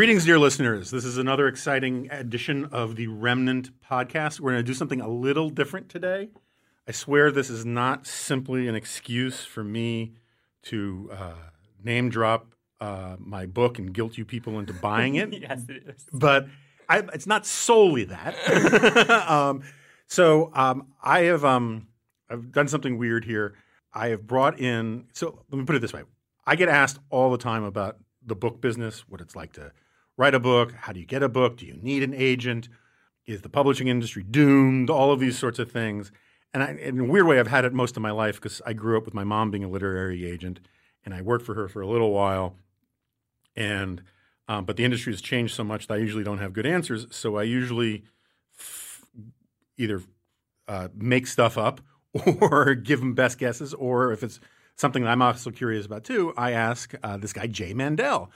Greetings, dear listeners. This is another exciting edition of the Remnant podcast. We're going to do something a little different today. I swear this is not simply an excuse for me to uh, name drop uh, my book and guilt you people into buying it. yes, it is. But I, it's not solely that. um, so um, I have um, I've done something weird here. I have brought in. So let me put it this way: I get asked all the time about the book business, what it's like to write a book, how do you get a book, do you need an agent, is the publishing industry doomed, all of these sorts of things. And I, in a weird way, I've had it most of my life because I grew up with my mom being a literary agent, and I worked for her for a little while. And um, but the industry has changed so much that I usually don't have good answers. So I usually f- either uh, make stuff up or give them best guesses, or if it's something that I'm also curious about too, I ask uh, this guy Jay Mandel,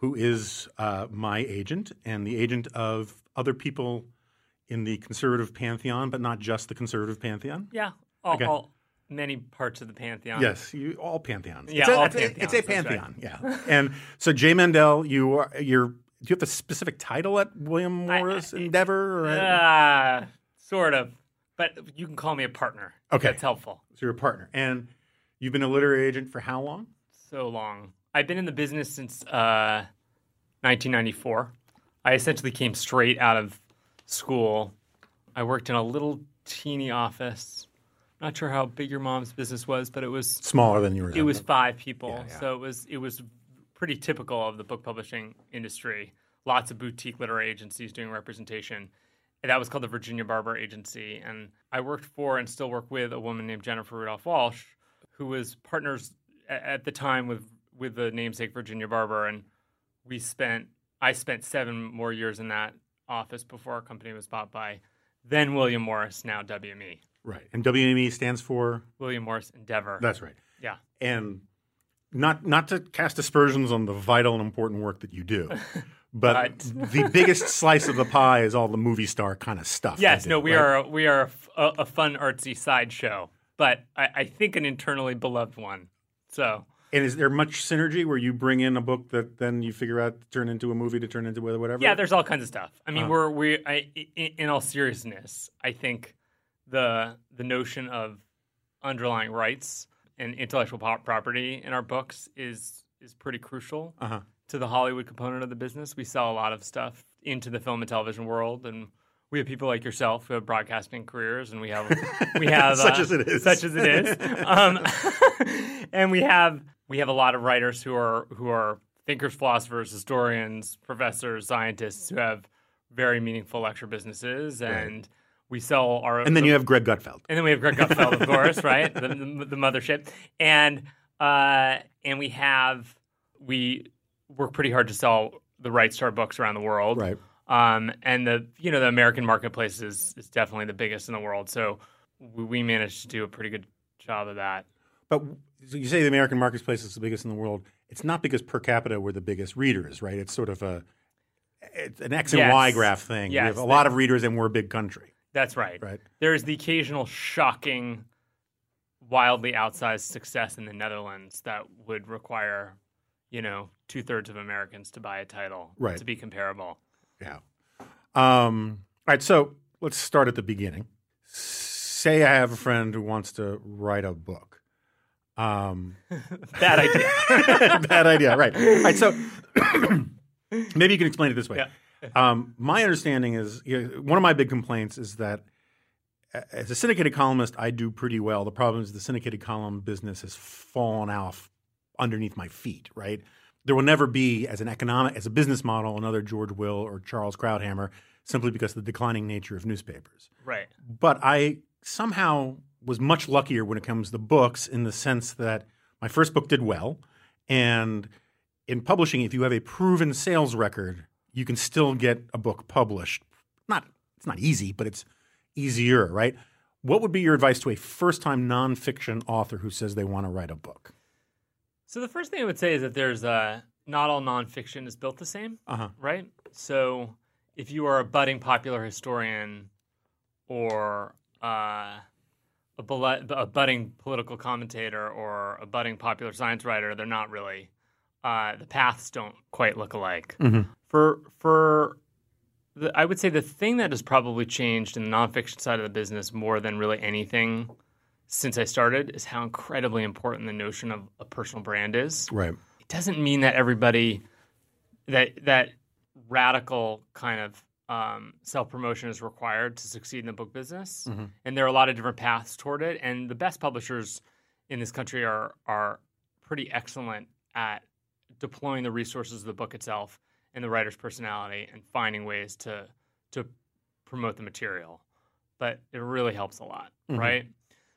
who is uh, my agent and the agent of other people in the conservative pantheon, but not just the conservative pantheon. Yeah, all, Okay. all many parts of the pantheon. Yes, you, all pantheons. Yeah, it's a, all it's a- It's a pantheons, that's right. pantheon. Yeah, and so Jay Mandel, you are you're. Do you have a specific title at William Morris I- Endeavor? Or Uh, sort of, but you can call me a partner. Okay. that's helpful. so you're a partner, and you've been a literary agent for how long? So long. I've been in the business since uh, 1994. I essentially came straight out of school. I worked in a little teeny office. Not sure how big your mom's business was, but it was Smaller than yours. it was five people Yeah, yeah. so it was it was pretty typical of the book publishing industry lots of boutique literary agencies doing representation and that was called the virginia barber agency and i worked for and still work with a woman named jennifer rudolph walsh who was partners at the time with with the namesake virginia barber and we spent i spent seven more years in that office before our company was bought by then william morris now wme right, and WME stands for. william morris endeavor That's right. yeah and not not to cast aspersions on the vital and important work that you do, but, But- the biggest slice of the pie is all the movie star kind of stuff. Yes, no, we right? are we are a- a fun artsy sideshow, but I, I think an internally beloved one. So And is there much synergy where you bring in a book that then you figure out to turn into a movie to turn into whatever? yeah, there's all kinds of stuff. I mean, Uh. we're we I, in, in all seriousness, I think the the notion of underlying rights and intellectual po- property in our books is is pretty crucial Uh-huh. to the Hollywood component of the business. We sell a lot of stuff into the film and television world, and we have people like yourself who have broadcasting careers, and we have we have Such uh, as it is. such as it is, um, and we have we have a lot of writers who are who are thinkers, philosophers, historians, professors, scientists who have very meaningful lecture businesses, and we sell our And then you have Greg Gutfeld. and then we have Greg Gutfeld, of course, right? The, the, the mothership, and uh, and we have we work pretty hard to sell the rights to our books around the world, Right. Um, and the you know the American marketplace is is definitely the biggest in the world, so we, we managed to do a pretty good job of that. But so you say the American marketplace is the biggest in the world. It's not because per capita we're the biggest readers, right? It's sort of a it's an X and Yes. Y graph thing. we have a lot of readers and we're a big country. That's right. Right. There is the occasional shocking, wildly outsized success in the Netherlands that would require, you know, two thirds of Americans to buy a title Right. to be comparable. Yeah. Um, all right. So let's start at the beginning. Say I have a friend who wants to write a book. Um, Bad idea. bad idea. Right. All right. So maybe you can explain it this way. Yeah. Um, my understanding is you know, one of my big complaints is that as a syndicated columnist, I do pretty well. The problem is the syndicated column business has fallen off underneath my feet. Right. There will never be, as an economic, as a business model, another George Will or Charles Krauthammer, simply because of the declining nature of newspapers. right. But I somehow was much luckier when it comes to books in the sense that my first book did well. And in publishing, if you have a proven sales record, you can still get a book published. Not it's not easy, but it's easier, right? What would be your advice to a first-time nonfiction author who says they want to write a book? So the first thing I would say is that there's uh, not all nonfiction is built the same, Uh-huh. right? So if you are a budding popular historian or uh, a, a budding political commentator or a budding popular science writer, they're not really. Uh, the paths don't quite look alike. For for the, I would say the thing that has probably changed in the nonfiction side of the business more than really anything since I started is how incredibly important the notion of a personal brand is. Right. It doesn't mean that everybody that that radical kind of um, self promotion is required to succeed in the book business, and there are a lot of different paths toward it. And the best publishers in this country are are pretty excellent at deploying the resources of the book itself and the writer's personality and finding ways to to promote the material. But it really helps a lot, right?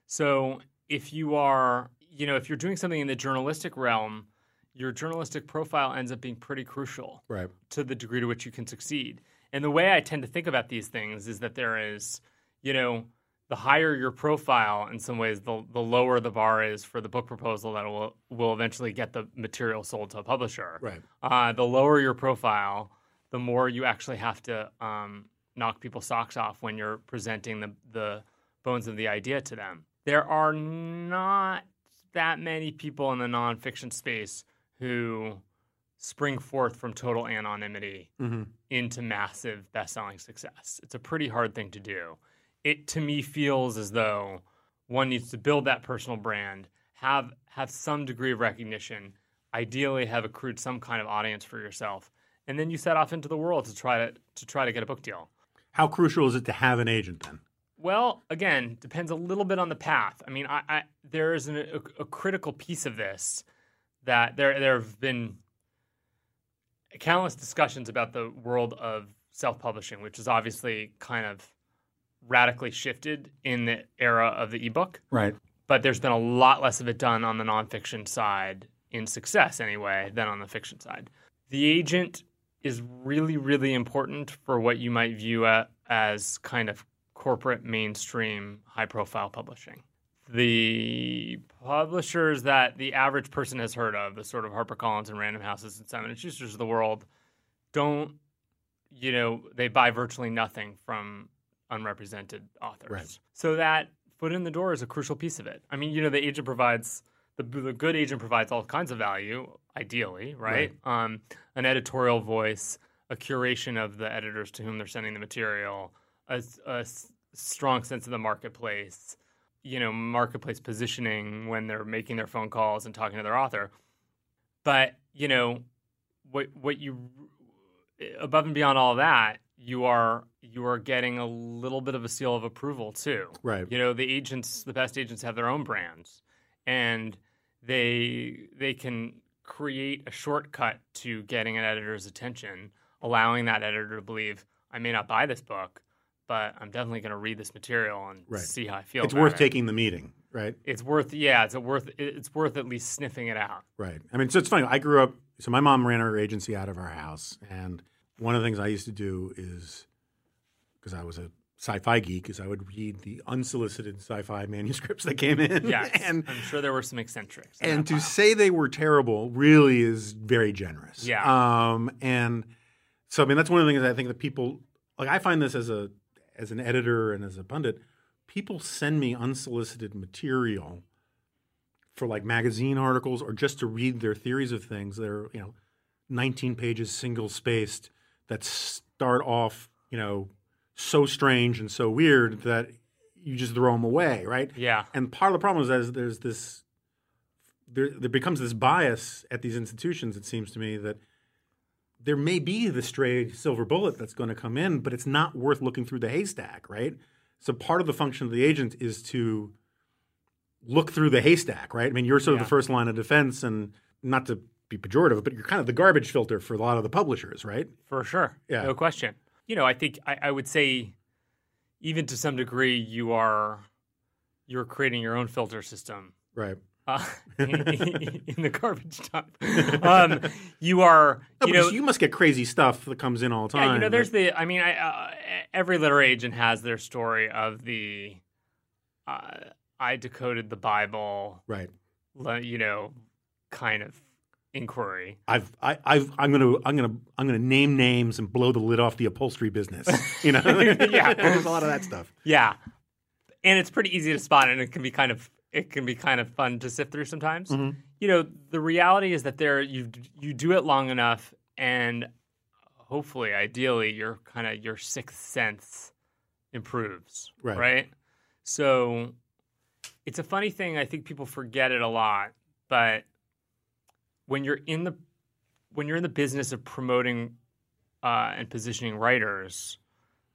So if you are, you know, if you're doing something in the journalistic realm, your journalistic profile ends up being pretty crucial Right. to the degree to which you can succeed. And the way I tend to think about these things is that there is, you know, the higher your profile, in some ways, the the lower the bar is for the book proposal that will will eventually get the material sold to a publisher. Right. Uh, the lower your profile, the more you actually have to um, knock people's socks off when you're presenting the the bones of the idea to them. There are not that many people in the nonfiction space who spring forth from total anonymity Mm-hmm. into massive best-selling success. It's a pretty hard thing to do. It to me feels as though one needs to build that personal brand, have have some degree of recognition, ideally have accrued some kind of audience for yourself, and then you set off into the world to try to to try to get a book deal. How crucial is it to have an agent then? Well, again, depends a little bit on the path. I mean, I, I there is an, a, a critical piece of this that there there have been countless discussions about the world of self-publishing, which is obviously kind of radically shifted in the era of the ebook. Right. But there's been a lot less of it done on the nonfiction side in success anyway than on the fiction side. The agent is really, really important for what you might view as kind of corporate mainstream high profile publishing. The publishers that the average person has heard of, the sort of HarperCollins and Random Houses and Simon and Schuster's of the world, don't, you know, they buy virtually nothing from unrepresented authors. Right. So that foot in the door is a crucial piece of it. I mean, you know, the agent provides the the good agent provides all kinds of value, ideally, right? Um, an editorial voice, a curation of the editors to whom they're sending the material, a strong sense of the marketplace, you know, marketplace positioning when they're making their phone calls and talking to their author. But you know, what what you above and beyond all that, you are you are getting a little bit of a seal of approval too. Right. You know, the agents, the best agents have their own brands, and they they can create a shortcut to getting an editor's attention, allowing that editor to believe I may not buy this book, but I'm definitely going to read this material and Right. see how I feel. It's worth it. taking the meeting, right? It's worth, yeah, it's a worth. It's worth at least sniffing it out. Right. I mean, so it's funny. I grew up. So my mom ran her agency out of our house, and one of the things I used to do is because I was a sci-fi geek, is I would read the unsolicited sci-fi manuscripts that came in. Yes, and I'm sure there were some eccentrics. and to pile. say they were terrible really is very generous. Yeah. Um. And so I mean, that's one of the things I think that people like. I find this as a as an editor and as a pundit, people send me unsolicited material for like magazine articles or just to read their theories of things that are, you know, 19 pages single spaced that start off, you know, so strange and so weird that you just throw them away, right? Yeah. And part of the problem is that there's this there there becomes this bias at these institutions, it seems to me, that there may be the stray silver bullet that's going to come in, but it's not worth looking through the haystack, right? So part of the function of the agent is to look through the haystack, right? I mean, you're sort of Yeah. the first line of defense, and not to be pejorative, but you're kind of the garbage filter for a lot of the publishers, right? For sure. Yeah. No question. You know, I think I, I would say even to some degree you are you're creating your own filter system Right. Uh, in, in the garbage dump. Um, you are No, you know you must get crazy stuff that comes in all the time. yeah, you know there's that- the I mean I uh, every literary agent has their story of the uh, I decoded the Bible, right. you know, kind of inquiry. I've, I, I've, I'm gonna, I'm gonna, I'm gonna name names and blow the lid off the upholstery business. You know, Yeah. there's a lot of that stuff. Yeah, and it's pretty easy to spot, and it can be kind of it can be kind of fun to sift through sometimes. Mm-hmm. You know, the reality is that there you you do it long enough, and hopefully, ideally, your kind of your sixth sense improves. Right. Right. So it's a funny thing. I think people forget it a lot, but when you're in the when you're in the business of promoting uh, and positioning writers,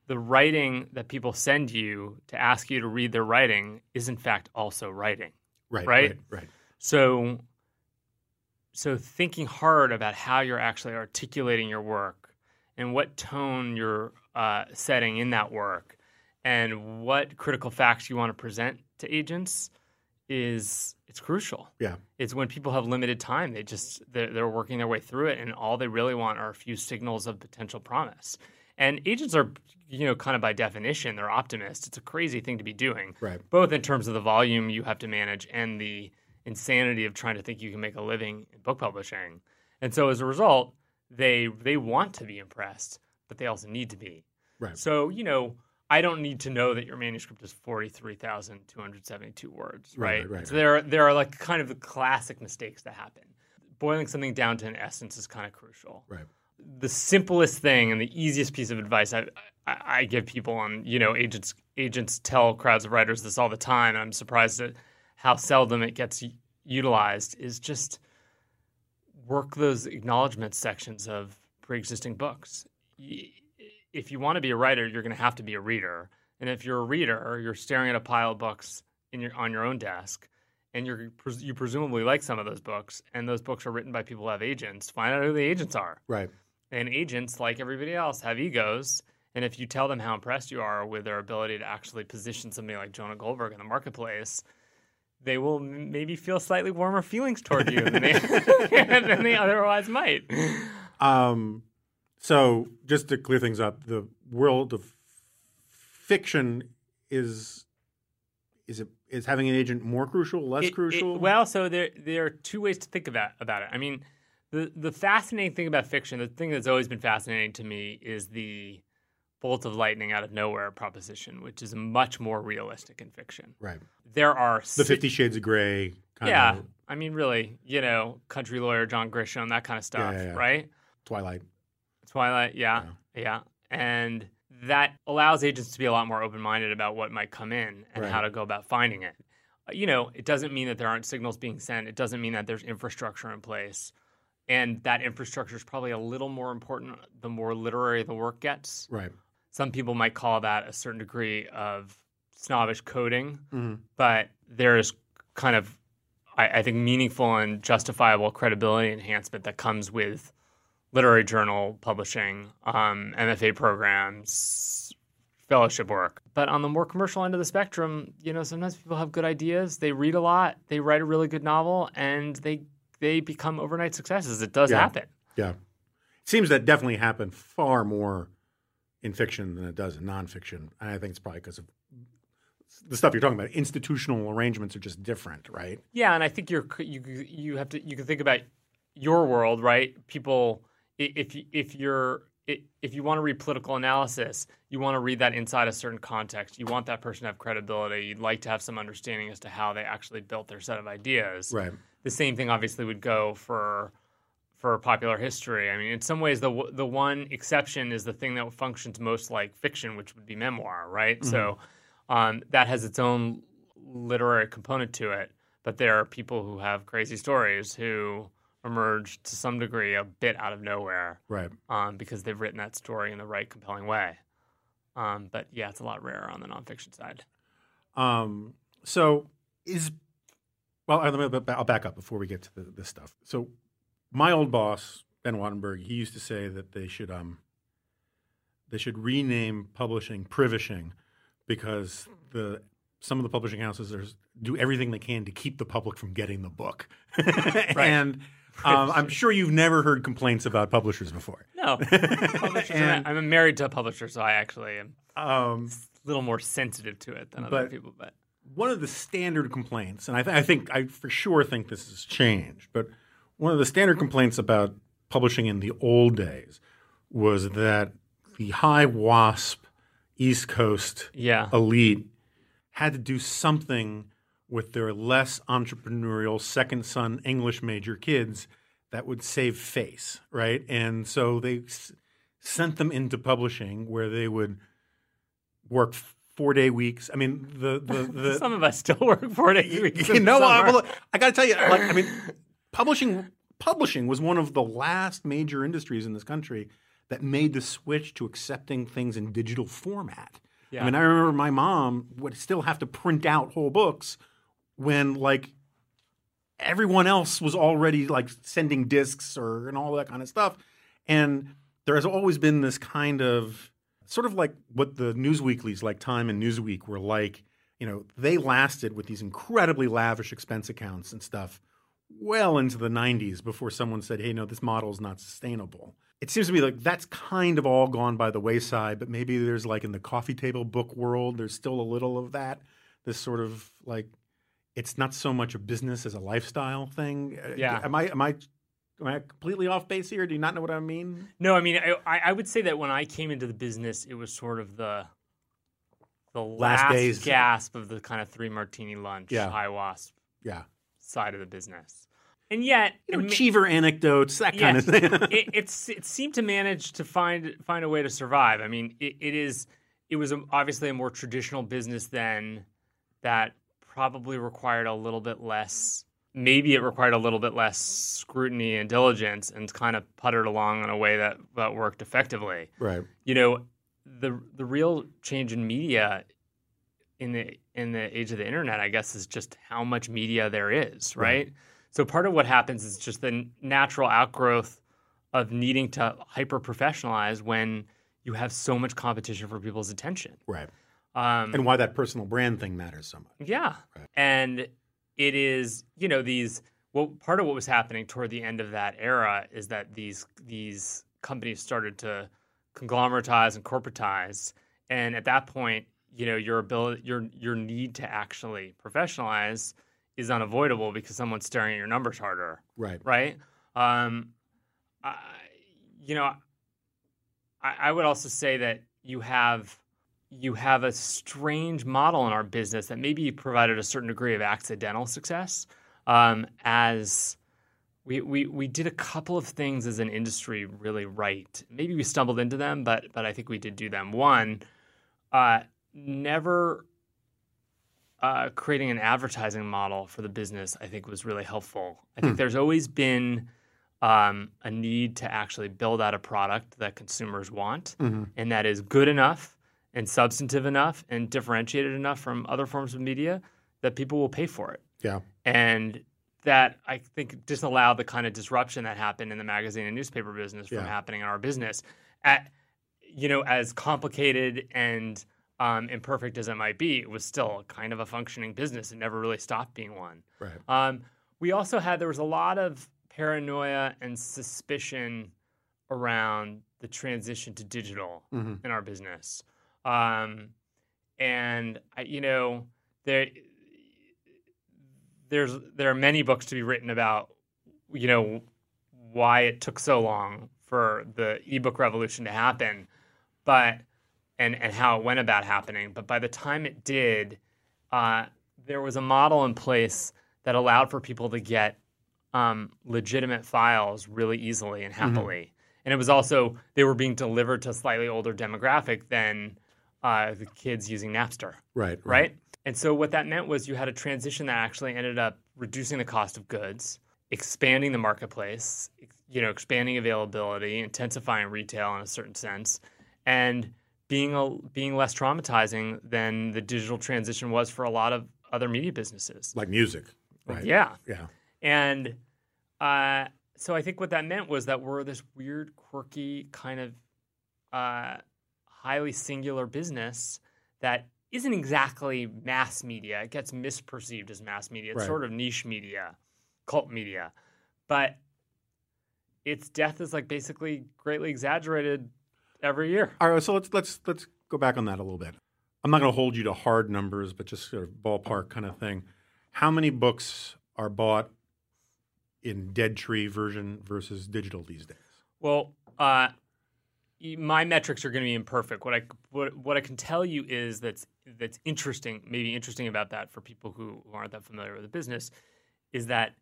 the writing that people send you to ask you to read their writing is in fact also writing. Right. Right? Right. Right. So so thinking hard about how you're actually articulating your work and what tone you're uh, setting in that work and what critical facts you want to present to agents is it's crucial. Yeah. It's when people have limited time. They just they're, they're working their way through it, and all they really want are a few signals of potential promise. And agents are, you know, kind of by definition, they're optimists. It's a crazy thing to be doing, Right. both in terms of the volume you have to manage and the insanity of trying to think you can make a living in book publishing. And so as a result, they they want to be impressed, but they also need to be. Right. So, you know, I don't need to know that your manuscript is 43,272 words, Right, right? right, right, so there are, there are like kind of the classic mistakes that happen. Boiling something down to an essence is kind of crucial. Right. The simplest thing and the easiest piece of advice I, I, I give people on, you know, agents agents tell crowds of writers this all the time. And I'm surprised at how seldom it gets utilized is just work those acknowledgement sections of pre-existing books. If you want to be a writer, you're going to have to be a reader. And if you're a reader, you're staring at a pile of books in your on your own desk, and you're you presumably like some of those books, and those books are written by people who have agents. Find out who the agents are. Right. And agents, like everybody else, have egos. And if you tell them how impressed you are with their ability to actually position somebody like Jonah Goldberg in the marketplace, they will m- maybe feel slightly warmer feelings toward you than they, than they otherwise might. Um, so just to clear things up, the world of fiction is is it is having an agent more crucial, less It- it- crucial? well, so there there are two ways to think about about it. I mean, the the fascinating thing about fiction, the thing that's always been fascinating to me, is the bolt of lightning out of nowhere proposition, which is much more realistic in fiction. right. There are The Fifty Shades of Grey. Kind yeah, Of I mean, really, you know, country lawyer John Grisham, that kind of stuff, yeah, yeah. right? Twilight. Twilight, yeah, yeah, and that allows agents to be a lot more open-minded about what might come in and Right. how to go about finding it. You know, it doesn't mean that there aren't signals being sent. It doesn't mean that there's infrastructure in place, and that infrastructure is probably a little more important the more literary the work gets. Right. Some people might call that a certain degree of snobbish coding, Mhm. but there's kind of, I, I think, meaningful and justifiable credibility enhancement that comes with literary journal publishing, um, MFA programs, fellowship work. But on the more commercial end of the spectrum, you know, sometimes people have good ideas. They read a lot. They write a really good novel, and they they become overnight successes. It does Yeah. happen. Yeah. It seems that definitely happened far more in fiction than it does in nonfiction. And I think it's probably because of the stuff you're talking about. Institutional arrangements are just different, right? Yeah, and I think you're you you have to you can think about your world, right? People, if if you're it, if you want to read political analysis, you want to read that inside a certain context. You want that person to have credibility. You'd like to have some understanding as to how they actually built their set of ideas. Right. The same thing obviously would go for for popular history. I mean, in some ways, the the one exception is the thing that functions most like fiction, which would be memoir, right? Mm-hmm. So um, that has its own literary component to it. But there are people who have crazy stories who emerge to some degree a bit out of nowhere Right. um, because they've written that story in the right compelling way. Um, but yeah, it's a lot rarer on the nonfiction side. Um, so is well, I'll back up before we get to the, this stuff. So my old boss Ben Wattenberg, he used to say that they should um they should rename publishing privishing because the some of the publishing houses are, do everything they can to keep the public from getting the book, and um, I'm sure you've never heard complaints about publishers before. No, publishers are And- not- I'm married to a publisher, so I actually am Um, a little more sensitive to it than other But- people. But one of the standard complaints, and I, th- I think I for sure think this has changed, but one of the standard complaints about publishing in the old days was that the high wasp East Coast yeah, elite had to do something with their less entrepreneurial second son English major kids that would save face, right? And so they s- sent them into publishing where they would work four day weeks. I mean, the the, the some of us still work four day weeks. you know, I, well, I got to tell you, like, I mean, publishing publishing was one of the last major industries in this country that made the switch to accepting things in digital format. Yeah. I mean, I remember my mom would still have to print out whole books when like everyone else was already like sending discs or and all that kind of stuff. And there has always been this kind of sort of like what the news weeklies like Time and Newsweek were like. You know, they lasted with these incredibly lavish expense accounts and stuff well into the 90s before someone said, hey, no, this model is not sustainable. It seems to me like that's kind of all gone by the wayside, but maybe there's like in the coffee table book world, there's still a little of that. This sort of like, it's not so much a business as a lifestyle thing. Uh, Yeah. Am I, am I, am I completely off base here? Do you not know what I mean? No, I mean, I, I would say that when I came into the business, it was sort of the the Last last, days. gasp of the kind of three martini lunch, Yeah. high wasp Yeah. side of the business. And yet, You know, it ma- anecdotes, that kind Yes. of thing. it, it's it seemed to manage to find find a way to survive. I mean, it, it is it was obviously a more traditional business then that probably required a little bit less. Maybe it required a little bit less scrutiny and diligence, and kind of puttered along in a way that that worked effectively. right. You know, the the real change in media in the in the age of the internet, I guess, is just how much media there is, right? So part of what happens is just the natural outgrowth of needing to hyper professionalize when you have so much competition for people's attention. Right. Um, And why that personal brand thing matters so much. yeah. And it is, you know, these well part of what was happening toward the end of that era is that these these companies started to conglomeratize and corporatize. And at that point, you know, your ability your your need to actually professionalize is unavoidable because someone's staring at your numbers harder Right. right? Um, I, you know, I, I would also say that you have you have a strange model in our business that maybe provided a certain degree of accidental success. Um, as we, we we did a couple of things as an industry really right. Maybe we stumbled into them, but but I think we did do them. One, uh, never uh, creating an advertising model for the business, I think, was really helpful. I think there's always been um, a need to actually build out a product that consumers want and that is good enough and substantive enough and differentiated enough from other forms of media that people will pay for it. Yeah. And that I think disallowed the kind of disruption that happened in the magazine and newspaper business from Yeah. happening in our business. At you know, as complicated and um, imperfect as it might be, it was still kind of a functioning business. It never really stopped being one. Right. Um, we also had there was a lot of paranoia and suspicion around the transition to digital Mhm. in our business, um, and I, you know there there's there are many books to be written about you know why it took so long for the ebook revolution to happen, but and and how it went about happening. But by the time it did, uh, there was a model in place that allowed for people to get um, legitimate files really easily and happily. And it was also they were being delivered to a slightly older demographic than uh, the kids using Napster Right. right? And so what that meant was you had a transition that actually ended up reducing the cost of goods, expanding the marketplace, you know, expanding availability, intensifying retail in a certain sense, and being a, being less traumatizing than the digital transition was for a lot of other media businesses. Like music. Right. Yeah. Yeah. And uh, so I think what that meant was that we're this weird, quirky, kind of uh, highly singular business that isn't exactly mass media. It gets misperceived as mass media. It's Right. sort of niche media, cult media. But its death is like basically greatly exaggerated every year. All right, so let's let's let's go back on that a little bit. I'm not going to hold you to hard numbers, but just sort of ballpark kind of thing. How many books are bought in dead tree version versus digital these days? Well, uh, my metrics are going to be imperfect. What I what, what I can tell you is that's that's interesting, maybe interesting about that for people who aren't that familiar with the business, is that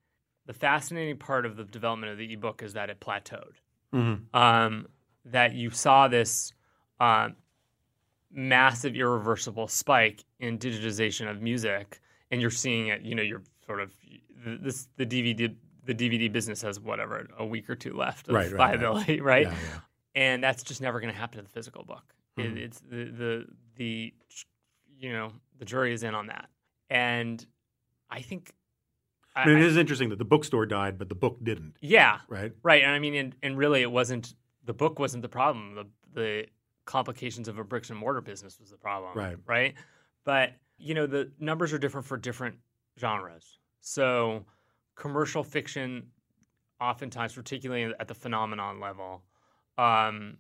the fascinating part of the development of the ebook is that it plateaued. Mm-hmm. Um, that you saw this uh, massive, irreversible spike in digitization of music, and you're seeing it. You know, you're sort of the- this the DVD the DVD business has whatever a week or two left of Right, right, right. viability, right? Yeah, yeah. And that's just never going to happen to the physical book. It, Mhm. it's the, the the you know the jury is in on that, and I think. I mean, it is interesting that the bookstore died, but the book didn't, yeah, right? Right, and I mean, and, and really, it wasn't the book wasn't the problem. The the complications of a bricks and mortar business was the problem. Right. right. But you know, the numbers are different for different genres. So, commercial fiction, oftentimes, particularly at the phenomenon level, um,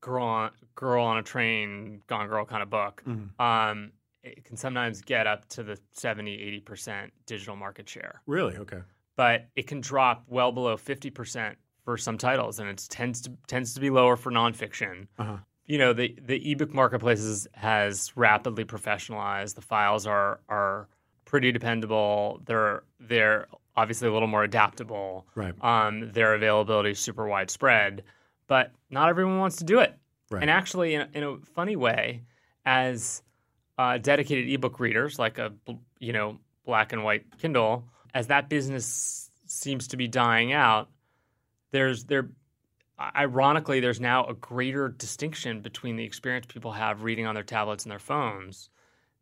girl on girl on a train, gone girl kind of book. Mhm. Um, it can sometimes get up to the 70 80% digital market share Really? Okay. but it can drop well below 50% for some titles and it tends to tends to be lower for nonfiction. Uh-huh. You know, the the ebook marketplaces has rapidly professionalized. The files are are pretty dependable. They're they're obviously a little more adaptable. Right. Um, their availability is super widespread, but not everyone wants to do it. Right. And actually, in a, in a funny way, as uh, dedicated ebook readers, like a you know black and white Kindle, as that business seems to be dying out, there's there, ironically, there's now a greater distinction between the experience people have reading on their tablets and their phones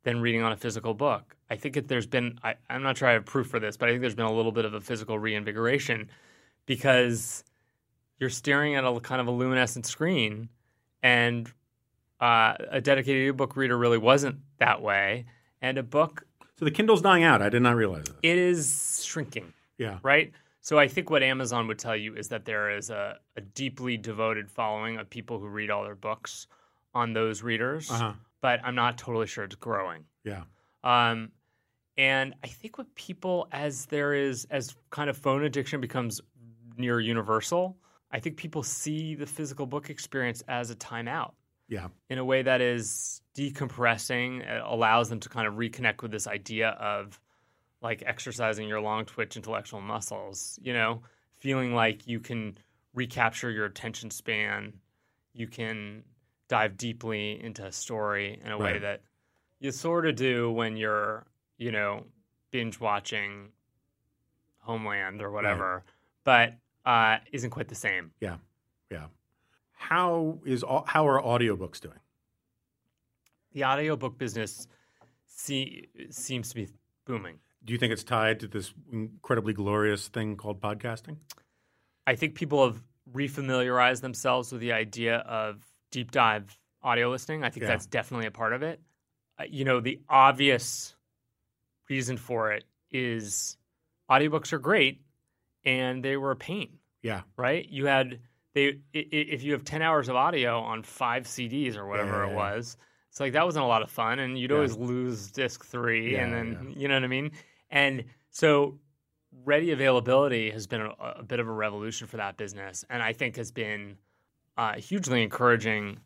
than reading on a physical book. I think that there's been I, I'm not sure I have proof for this, but I think there's been a little bit of a physical reinvigoration because you're staring at a kind of a luminescent screen and uh, a dedicated ebook reader really wasn't that way and a book So the Kindle's dying out. I did not realize that. it is shrinking Yeah. right so i think what amazon would tell you is that there is a, a deeply devoted following of people who read all their books on those readers Uh-huh. but i'm not totally sure it's growing Yeah. um, and I think what people, as there is, as kind of phone addiction becomes near universal, I think people see the physical book experience as a timeout. Yeah. in a way that is decompressing, it allows them to kind of reconnect with this idea of like exercising your long twitch intellectual muscles, you know, feeling like you can recapture your attention span, you can dive deeply into a story in a way that you sort of do when you're, you know, binge watching Homeland or whatever, but uh, isn't quite the same. Yeah. Yeah. How is how are audiobooks doing? The audiobook business see, seems to be booming. Do you think it's tied to this incredibly glorious thing called podcasting? I think people have refamiliarized themselves with the idea of deep dive audio listening. I think Yeah. that's definitely a part of it. Uh, you know, the obvious reason for it is audiobooks are great and they were a pain, Yeah. right? You had they if you have 10 hours of audio on 5 CDs or whatever Yeah, it was. It's like that wasn't a lot of fun and you'd Yeah. always lose disc 3 and Yeah, then you know what I mean? And so ready availability has been a, a, bit of a revolution for that business, and I think has been uh, hugely encouraging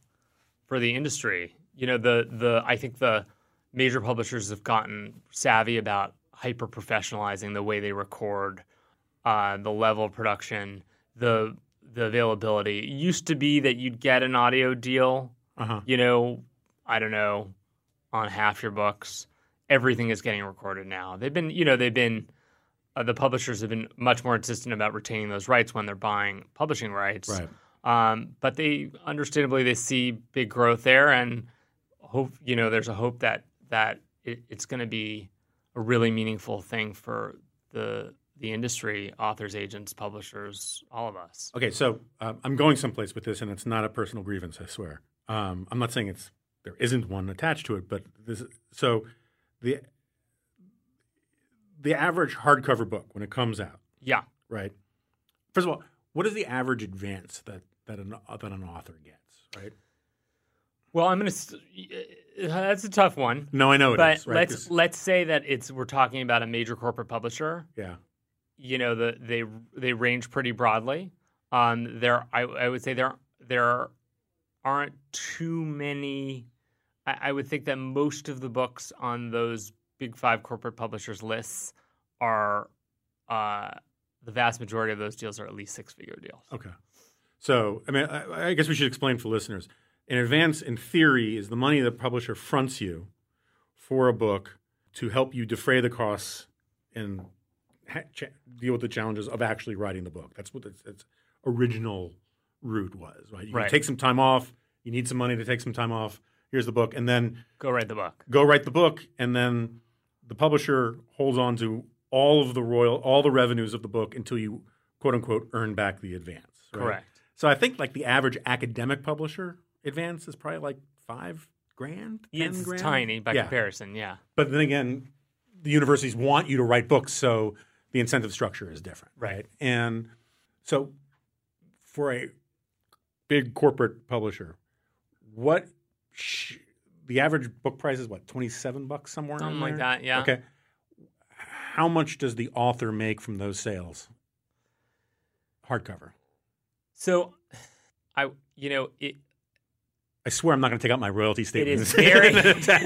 for the industry. You know, the the I think the major publishers have gotten savvy about hyper professionalizing the way they record, uh, the level of production, the the availability. It used to be that you'd get an audio deal, Uh-huh. you know, I don't know, on half your books. Everything is getting recorded now. They've been, you know, they've been uh, the publishers have been much more insistent about retaining those rights when they're buying publishing rights. Right. Um, but they understandably they see big growth there and hope you know there's a hope that that it, it's going to be a really meaningful thing for the the industry, authors, agents, publishers, all of us. Okay, so um, I'm going someplace with this, and it's not a personal grievance. I swear. Um, I'm not saying it's there isn't one attached to it, but this. So the the average hardcover book when it comes out, Yeah. right? First of all, what is the average advance that that an that an author gets, right? Well, I'm going to. That's a tough one. No, I know it is. but right? let's let's say that it's we're talking about a major corporate publisher. yeah, you know the they they range pretty broadly. Um, there I, I would say there there aren't too many. I, I would think that most of the books on those big five corporate publishers lists are uh, the vast majority of those deals are at least six figure deals. Okay. So, I mean, I, I guess we should explain for listeners. An advance, in theory, is the money the publisher fronts you for a book to help you defray the costs and ha- cha- deal with the challenges of actually writing the book. That's what its, its original route was, right? You Right. take some time off. You need some money to take some time off. Here's the book, and then Go write the book. go write the book, and then the publisher holds on to all of the royal, all the revenues of the book until you quote unquote earn back the advance. right? Correct. So I think like the average academic publisher advance is probably like five grand, ten It's grand. tiny by Yeah. comparison. Yeah. But then again, the universities want you to write books, so the incentive structure is different, Right. And so for a big corporate publisher, what sh- the average book price is what twenty seven bucks somewhere, in Something like that, yeah. Okay. How much does the author make from those sales? Hardcover. So, I you know it I swear I'm not going to take out my royalty it statement. is very. and attack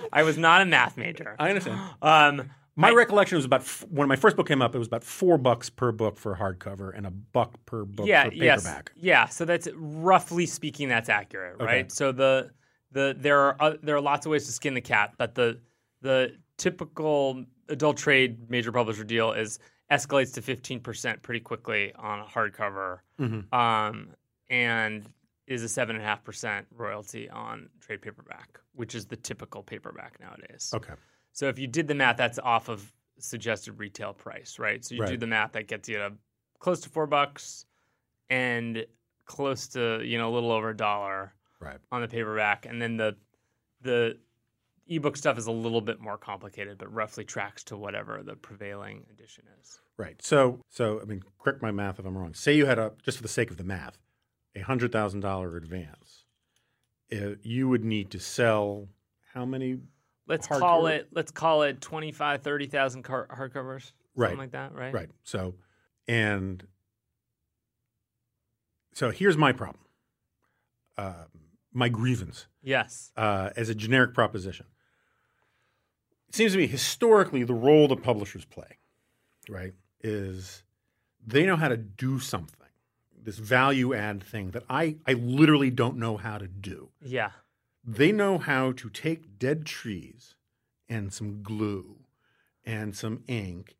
you. I was not a math major. I understand. Um, My I- recollection was about f- when my first book came up. It was about four bucks per book for hardcover and a buck per book yeah, for yes, yeah. So that's roughly speaking, that's accurate, right? Okay. So the the there are uh, there are lots of ways to skin the cat, but the the typical adult trade major publisher deal is escalates to fifteen percent pretty quickly on a hardcover, Mhm. um, and is a seven and a half percent royalty on trade paperback, which is the typical paperback nowadays. Okay. So if you did the math, that's off of suggested retail price, right? So you do the math, that gets you to close to four bucks and close to you know a little over a dollar Right. on the paperback, and then the the ebook stuff is a little bit more complicated, but roughly tracks to whatever the prevailing edition is. Right. So, so I mean, correct my math if I'm wrong. Say you had a just for the sake of the math, a hundred thousand dollar advance. Uh, you would need to sell how many? Let's Hardcover. call it let's call it 25, 30,000 car- hardcovers, Right. something like that, right? Right. So, and so here's my problem. Uh, my grievance. Yes. uh, as a generic proposition. It seems to me historically the role that publishers play, right, is they know how to do something, this value add thing that I, I literally don't know how to do. Yeah. They know how to take dead trees and some glue and some ink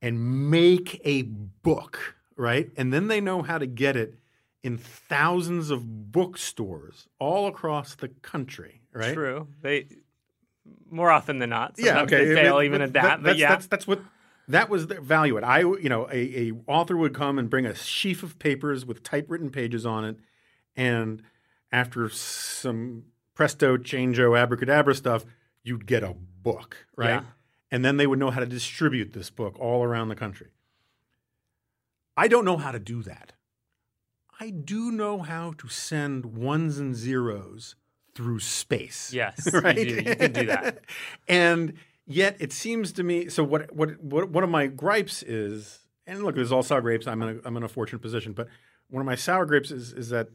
and make a book, right? And then they know how to get it in thousands of bookstores all across the country, right? True. They more often than not. yeah, okay. They fail mean, even but at that. but that's, yeah. that's that's what that was the value. It. I, you know, a, a author would come and bring a sheaf of papers with typewritten pages on it, and after some presto, changeo, abracadabra stuff, you'd get a book, right? Yeah. And then they would know how to distribute this book all around the country. I don't know how to do that. I do know how to send ones and zeros through space. Yes, you right? do. You can do that. and Yet it seems to me. So what? What? What? One of my gripes is, and look, there's all sour grapes. I'm in a, I'm in a fortunate position, but one of my sour grapes is is that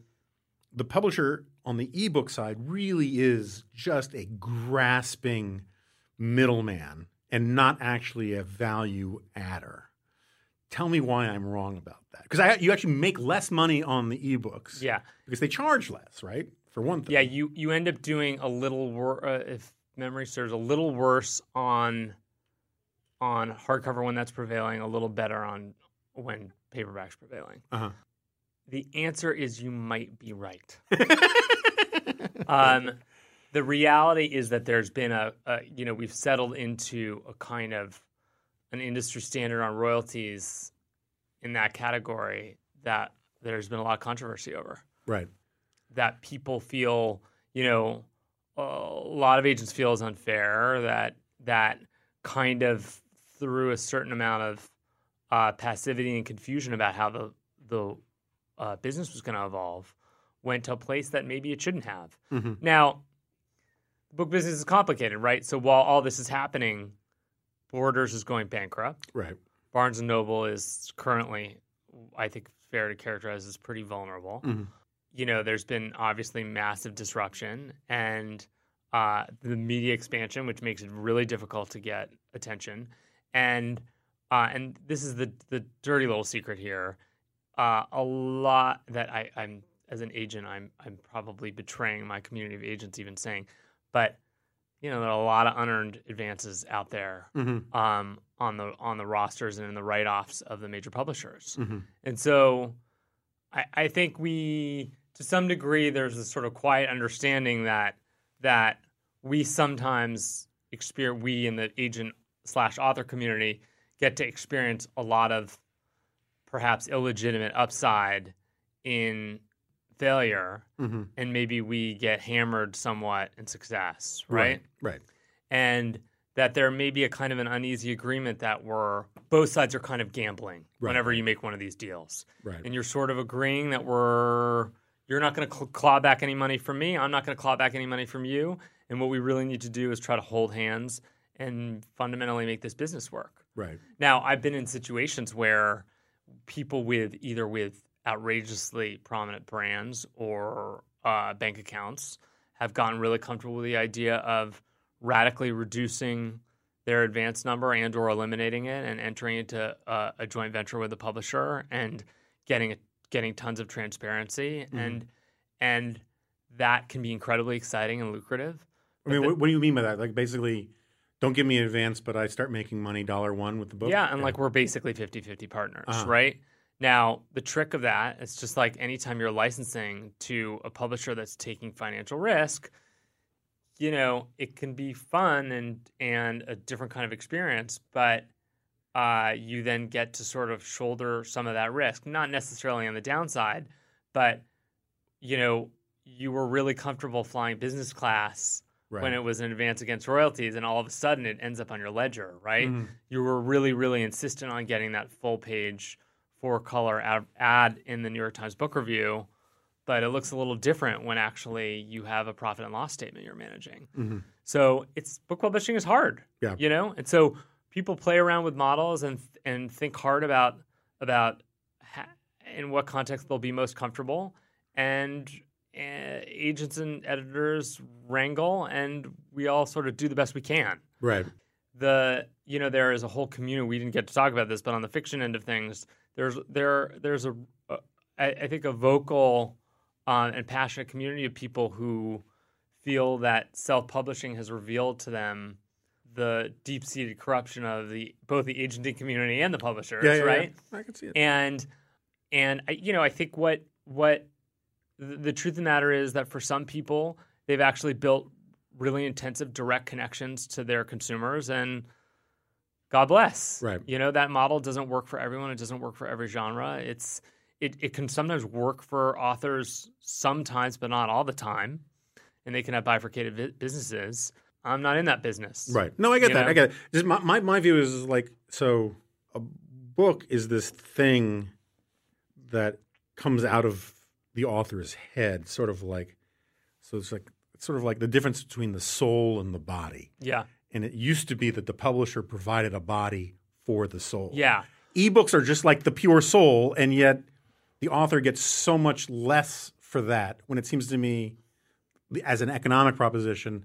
the publisher on the ebook side really is just a grasping middleman and not actually a value adder. Tell me why I'm wrong about that. Because you actually make less money on the ebooks. Yeah. Because they charge less, right? For one thing. Yeah, you you end up doing a little wor- uh, if memory serves a little worse on on hardcover when that's prevailing, a little better on when paperback's prevailing. Uh-huh. The answer is you might be right. um, the reality is that there's been a, a, you know, we've settled into a kind of an industry standard on royalties in that category that there's been a lot of controversy over. Right. That people feel, you know, a lot of agents feel is unfair. That that kind of through a certain amount of uh, passivity and confusion about how the the uh, business was going to evolve, went to a place that maybe it shouldn't have. Mm-hmm. Now, the book business is complicated, right? So while all this is happening, Borders is going bankrupt. Right. Barnes and Noble is currently, I think, fair to characterize as pretty vulnerable. Mm-hmm. You know, there's been obviously massive disruption and uh, the media expansion, which makes it really difficult to get attention. And uh, and this is the the dirty little secret here. Uh, a lot that I, I'm as an agent, I'm I'm probably betraying my community of agents, even saying, but you know, there are a lot of unearned advances out there Mm-hmm. um, on the on the rosters and in the write offs of the major publishers. Mm-hmm. And so I, I think we, to some degree, there's a sort of quiet understanding that that we sometimes experience, we in the agent slash author community get to experience a lot of perhaps illegitimate upside in failure, Mm-hmm. and maybe we get hammered somewhat in success, right? Right. and that there may be a kind of an uneasy agreement that we're both sides are kind of gambling Right. whenever you make one of these deals, Right. and you're sort of agreeing that we're you're not going to cl- claw back any money from me, I'm not going to claw back any money from you, and what we really need to do is try to hold hands and fundamentally make this business work. Right. Now, I've been in situations where people with either with outrageously prominent brands or uh, bank accounts have gotten really comfortable with the idea of radically reducing their advance number and or eliminating it and entering into a, a joint venture with the publisher and getting getting tons of transparency and and that can be incredibly exciting and lucrative. I mean, what, what do you mean by that? Like, basically, don't give me an advance, but I start making money dollar one with the book. Yeah, and like we're basically 50-50 partners, Uh-huh. right? Now, the trick of that, it's just like anytime you're licensing to a publisher that's taking financial risk, you know, it can be fun and and a different kind of experience, but uh, you then get to sort of shoulder some of that risk, not necessarily on the downside, but you know, you were really comfortable flying business class right. when it was an advance against royalties, and all of a sudden it ends up on your ledger, right? Mhm. You were really, really insistent on getting that full page, four color ad, ad in the New York Times Book Review, but it looks a little different when actually you have a profit and loss statement you're managing. Mhm. So it's book publishing is hard, Yeah. you know, and so people play around with models and and think hard about about ha- in what context they'll be most comfortable, and agents and editors wrangle, and we all sort of do the best we can. Right. The you know there is a whole community. We didn't get to talk about this, but on the fiction end of things, there's there there's a, a I, I think a vocal uh, and passionate community of people who feel that self-publishing has revealed to them the deep-seated corruption of the both the agenting community and the publishers, Yeah, yeah, right? yeah. I can see it. and and I, you know i think what what the, the truth of the matter is that for some people they've actually built really intensive direct connections to their consumers and god bless Right. you know that model doesn't work for everyone it doesn't work for every genre it's it, it can sometimes work for authors sometimes but not all the time and they can have bifurcated vi- businesses i'm not in that business Right. No, I get that. know? I get it. Just my, my, my view is like so a book is this thing that comes out of the author's head, sort of like so it's like it's sort of like the difference between the soul and the body. yeah and it used to be that the publisher provided a body for the soul. Yeah. Ebooks are just like the pure soul, and yet the author gets so much less for that when it seems to me, as an economic proposition,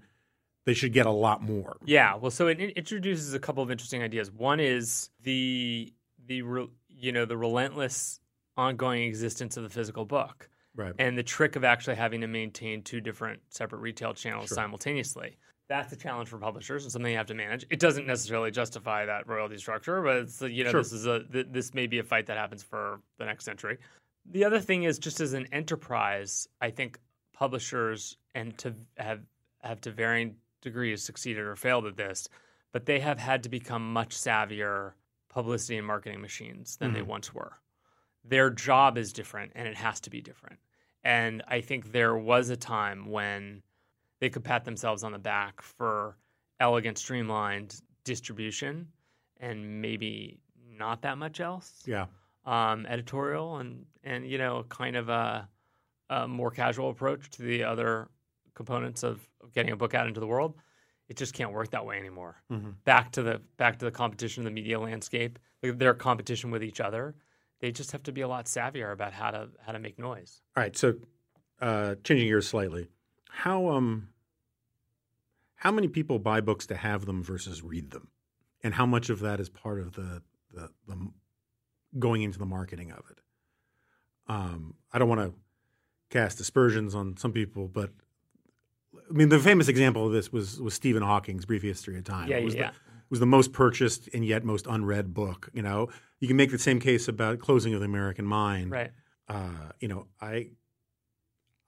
they should get a lot more. Yeah, well, so it, it introduces a couple of interesting ideas. One is the the re, you know the relentless ongoing existence of the physical book, Right. and the trick of actually having to maintain two different separate retail channels Sure. simultaneously. That's a challenge for publishers and something you have to manage. It doesn't necessarily justify that royalty structure, but it's uh, you know Sure. this is a th- this may be a fight that happens for the next century. The other thing is just as an enterprise, I think publishers and to have have to varying degrees succeeded or failed at this, but they have had to become much savvier publicity and marketing machines than they mm-hmm. once were. Their job is different and it has to be different. And I think there was a time when they could pat themselves on the back for elegant, streamlined distribution and maybe not that much else Yeah. um, editorial and and you know kind of a, a more casual approach to the other components of, of getting a book out into the world. It just can't work that way anymore. Mhm. Back to the back to the competition, of the media landscape, their competition with each other. They just have to be a lot savvier about how to how to make noise. All right. So, uh, changing gears slightly, how um, how many people buy books to have them versus read them, and how much of that is part of the the, the going into the marketing of it? Um, I don't want to cast aspersions on some people, but I mean the famous example of this was was Stephen Hawking's Brief History of Time. Yeah, it was yeah, the, was the most purchased and yet most unread book. You know, you can make the same case about Closing of the American Mind right. uh, you know, I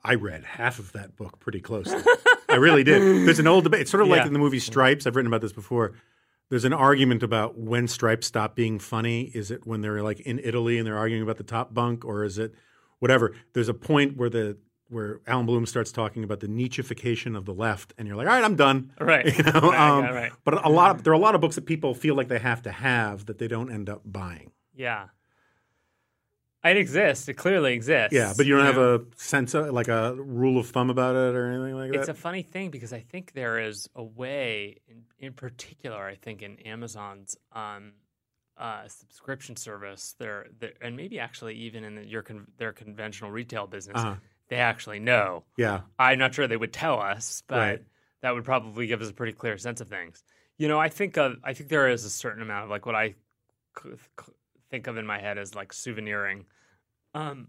I read half of that book pretty closely. I really did. There's an old debate. It's sort of like in the movie Stripes. I've written about this before. There's an argument about when Stripes stop being funny. Is it when they're like in Italy and they're arguing about the top bunk, or is it whatever? There's a point where the where Allan Bloom starts talking about the Nietzscheification of the left, and you're like, all right, I'm done. Right. You know, Right, um, right. But a lot of there are a lot of books that people feel like they have to have that they don't end up buying. Yeah. It exists. It clearly exists. Yeah, but you don't have know? a sense of like a rule of thumb about it or anything like that. It's a funny thing because I think there is a way, in, in particular, I think in Amazon's um, uh, subscription service, there, there, and maybe actually even in the, your con- their conventional retail business, Uh-huh. They actually know. yeah, I'm not sure they would tell us, but Right. that would probably give us a pretty clear sense of things. You know, I think of, I think there is a certain amount of like what I think of in my head as like souveniring, um,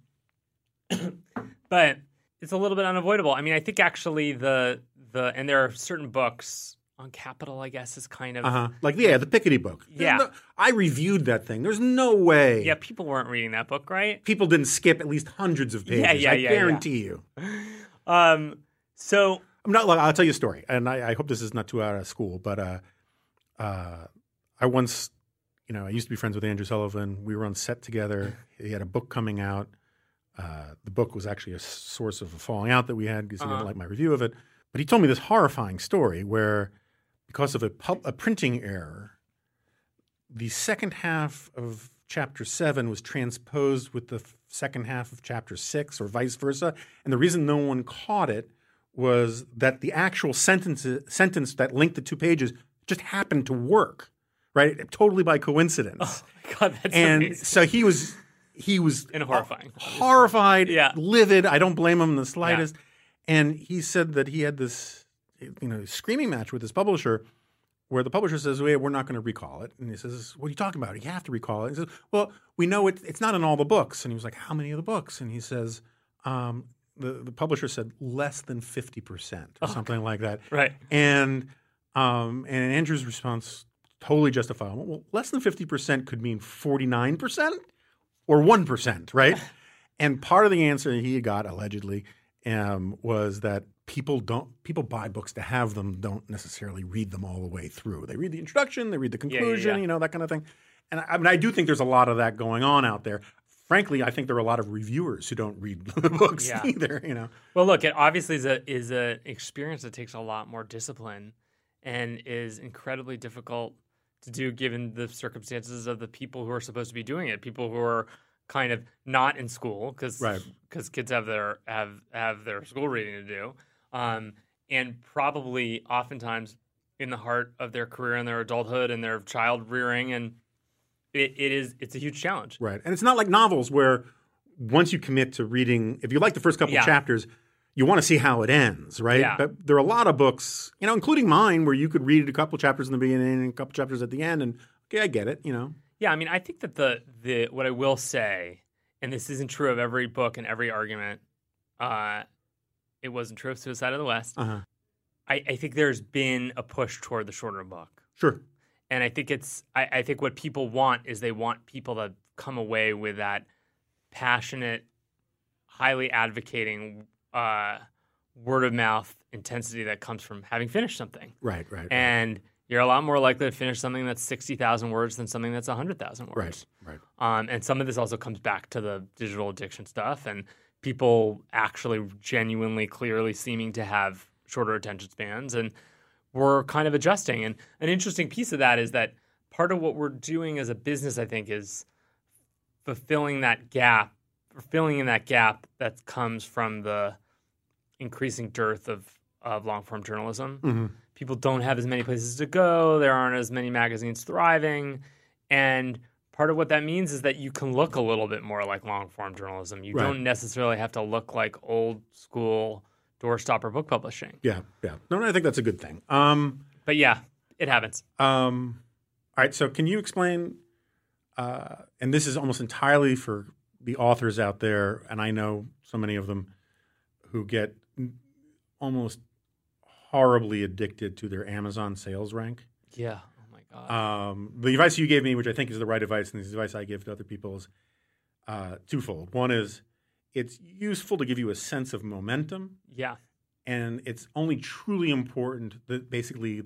but it's a little bit unavoidable. I mean, I think actually the the and there are certain books on Capital, I guess, is kind of uh huh. Like yeah, the Piketty book. There's Yeah. no- I reviewed that thing. There's no way. yeah. People weren't reading that book, right? people didn't skip at least hundreds of pages. Yeah, yeah, I yeah, yeah. guarantee you. Um, so I'm not. I'll tell you a story, and I, I hope this is not too out of school, but uh, uh, I once, you know, I used to be friends with Andrew Sullivan. We were on set together. He had a book coming out. Uh, the book was actually a source of a falling out that we had because he Uh-huh. didn't like my review of it. But he told me this horrifying story where, because of a, a printing error, the second half of chapter seven was transposed with the f- second half of chapter six, or vice versa. And the reason no one caught it was that the actual sentence sentence that linked the two pages just happened to work, right? Totally by coincidence. Oh my God, that's and amazing. so he was he was And horrifying. horrified, Yeah. livid. I don't blame him in the slightest. And he said that he had this, you know, screaming match with his publisher, where the publisher says, "Wait, we're not going to recall it." And he says, "What are you talking about? You have to recall it." And He says, "Well, we know it, it's not in all the books." And he was like, "How many of the books?" And he says, um, "The the publisher said less than fifty percent or something like that." Right. And um, and Andrew's response totally justifiable. Well, less than fifty percent could mean forty nine percent or one percent, right? and part of the answer he got allegedly um, was that people don't people buy books to have them, don't necessarily read them all the way through. They read the introduction, they read the yeah, conclusion, yeah. you know that kind of thing. And I, I mean, I do think there's a lot of that going on out there. Frankly, I think there are a lot of reviewers who don't read the books Yeah. either. You know, Well, look, it obviously is a is an experience that takes a lot more discipline and is incredibly difficult to do given the circumstances of the people who are supposed to be doing it. People who are kind of not in school because Right. kids have their have have their school reading to do, um, and probably oftentimes in the heart of their career and their adulthood and their child rearing, and it, it is it's a huge challenge. Right. And it's not like novels where once you commit to reading, if you like the first couple Yeah. chapters, you want to see how it ends, right? Yeah. But there are a lot of books, you know, including mine, where you could read a couple chapters in the beginning and a couple chapters at the end, and okay, I get it, you know. Yeah, I mean, I think that the the what I will say, and this isn't true of every book and every argument. Uh, it wasn't true of Suicide of the West. Uh huh. I, I think there's been a push toward the shorter book. Sure. and I think it's I, I think what people want is they want people to come away with that passionate, highly advocating uh, word of mouth intensity that comes from having finished something. Right. Right. And you're a lot more likely to finish something that's sixty thousand words than something that's hundred thousand words. right. Right. Um, and some of this also comes back to the digital addiction stuff and people actually genuinely, clearly seeming to have shorter attention spans. And we're kind of adjusting. And an interesting piece of that is that part of what we're doing as a business, I think, is fulfilling that gap, filling in that gap that comes from the increasing dearth of, of long form journalism hmm people don't have as many places to go. There aren't as many magazines thriving. And part of what that means is that you can look a little bit more like long form journalism. You Right. don't necessarily have to look like old school doorstopper book publishing. Yeah. Yeah. No, no, I think that's a good thing. Um. But yeah, it happens. Um, all right. So, can you explain? Uh, and this is almost entirely for the authors out there, and I know so many of them who get almost horribly addicted to their Amazon sales rank. Yeah. Um, the advice you gave me, which I think is the right advice, and the advice I give to other people, is uh, twofold. One is it's useful to give you a sense of momentum, yeah. and it's only truly important that basically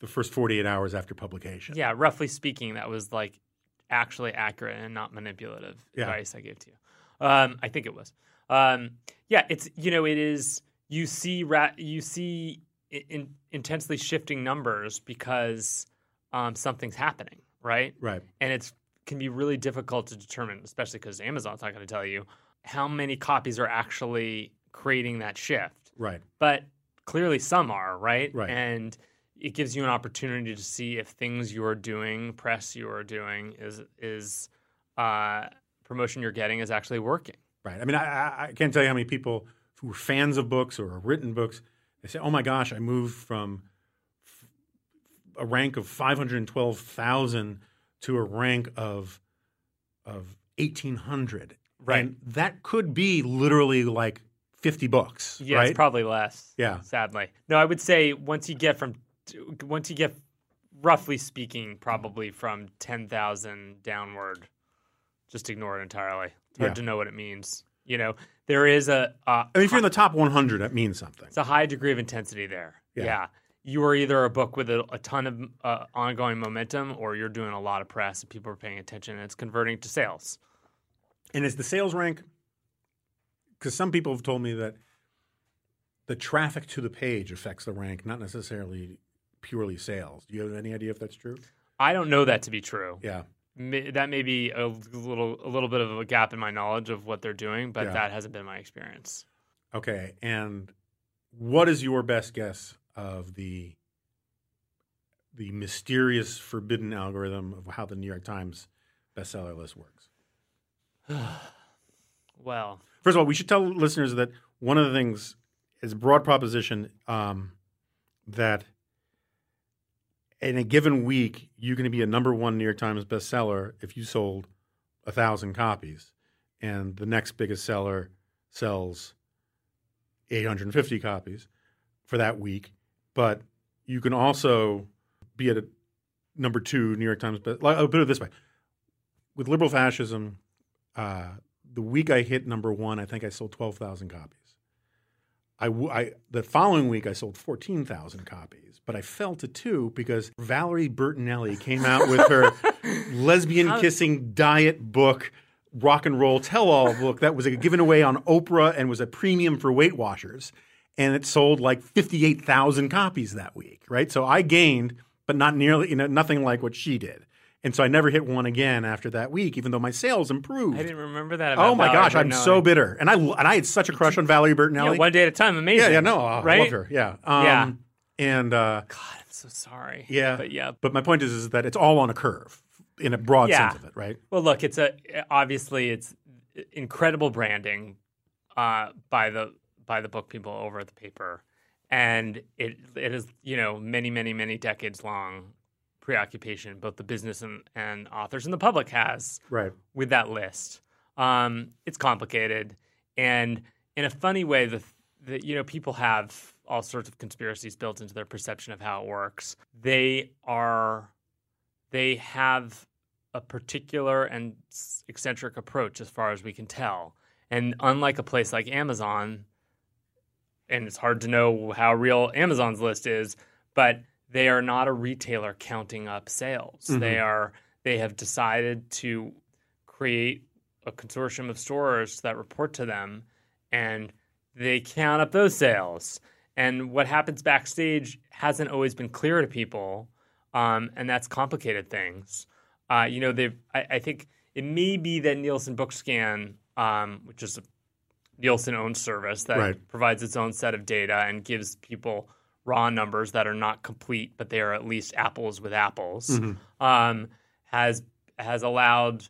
the first 48 hours after publication. Yeah. Roughly speaking, that was like actually accurate and not manipulative Yeah. advice I gave to you. Um, I think it was. Um, yeah. It's, you know, it is, you see, ra- you see in, intensely shifting numbers because um, something's happening, right? Right. and it's can be really difficult to determine, especially because Amazon's not going to tell you how many copies are actually creating that shift. Right. But clearly, some are right, Right. and it gives you an opportunity to see if things you're doing, press you're doing, is is uh, promotion you're getting is actually working. Right. I mean, I, I, can't tell you how many people who are fans of books or have written books. They say, "Oh my gosh, I moved from a rank of five hundred twelve thousand to a rank of of eighteen hundred." Right. And that could be literally like fifty books. Yeah, right. it's probably less. Yeah. sadly. No, I would say once you get from once you get roughly speaking, probably from ten thousand downward, just ignore it entirely. It's hard Yeah. to know what it means. You know, there is a uh, I mean, if you're in the top one hundred, that means something. it's a high degree of intensity there. Yeah. Yeah. You are either a book with a, a ton of uh, ongoing momentum, or you're doing a lot of press and people are paying attention, and it's converting to sales. And is the sales rank? Because some people have told me that the traffic to the page affects the rank, not necessarily purely sales. Do you have any idea if that's true? I don't know that to be true. Yeah. That may be a little a little bit of a gap in my knowledge of what they're doing, but Yeah. that hasn't been my experience. Okay. And what is your best guess of the the mysterious forbidden algorithm of how the New York Times bestseller list works? Well, First of all, we should tell listeners that one of the things is a broad proposition um, that in a given week you're going to be a number one New York Times bestseller if you sold a thousand copies, and the next biggest seller sells 850 copies for that week. But you can also be at a number two New York Times. But I'll put it this way: with liberal fascism, uh, the week I hit number one, I think I sold 12,000 copies. I, w- I the following week I sold 14,000 copies, but I fell to two because Valerie Bertinelli came out with her lesbian kissing diet book, rock and roll tell all book that was given away on Oprah and was a premium for Weight Watchers, and it sold like 58,000 copies that week, right? So I gained, but not nearly, you know, nothing like what she did. And so I never hit one again after that week, even though my sales improved. I didn't remember that. About Oh my Valerie gosh, I'm Bertinelli. so bitter, and I and I had such a crush on Valerie Bertinelli. Yeah, one day at a time. Amazing. yeah, yeah, no, I right? love her. Yeah, um, Yeah. And uh, God, I'm so sorry. yeah, but yeah. But my point is, is that it's all on a curve in a broad Yeah. sense of it, right? Well, look, it's a obviously it's incredible branding uh, by the by the book people over at the paper, and it it is you know many many many decades long preoccupation both the business and, and authors and the public has Right. with that list. Um, it's complicated, and in a funny way, the, the you know people have all sorts of conspiracies built into their perception of how it works. They are, they have a particular and eccentric approach, as far as we can tell. And unlike a place like Amazon, and it's hard to know how real Amazon's list is, but they are not a retailer counting up sales. They are they have decided to create a consortium of stores that report to them and they count up those sales. And what happens backstage hasn't always been clear to people, um, and that's complicated things. Uh, you know, they've. I, I think it may be that Nielsen BookScan, um, which is a Nielsen owned service that Right. provides its own set of data and gives people raw numbers that are not complete, but they are at least apples with apples, um, has has allowed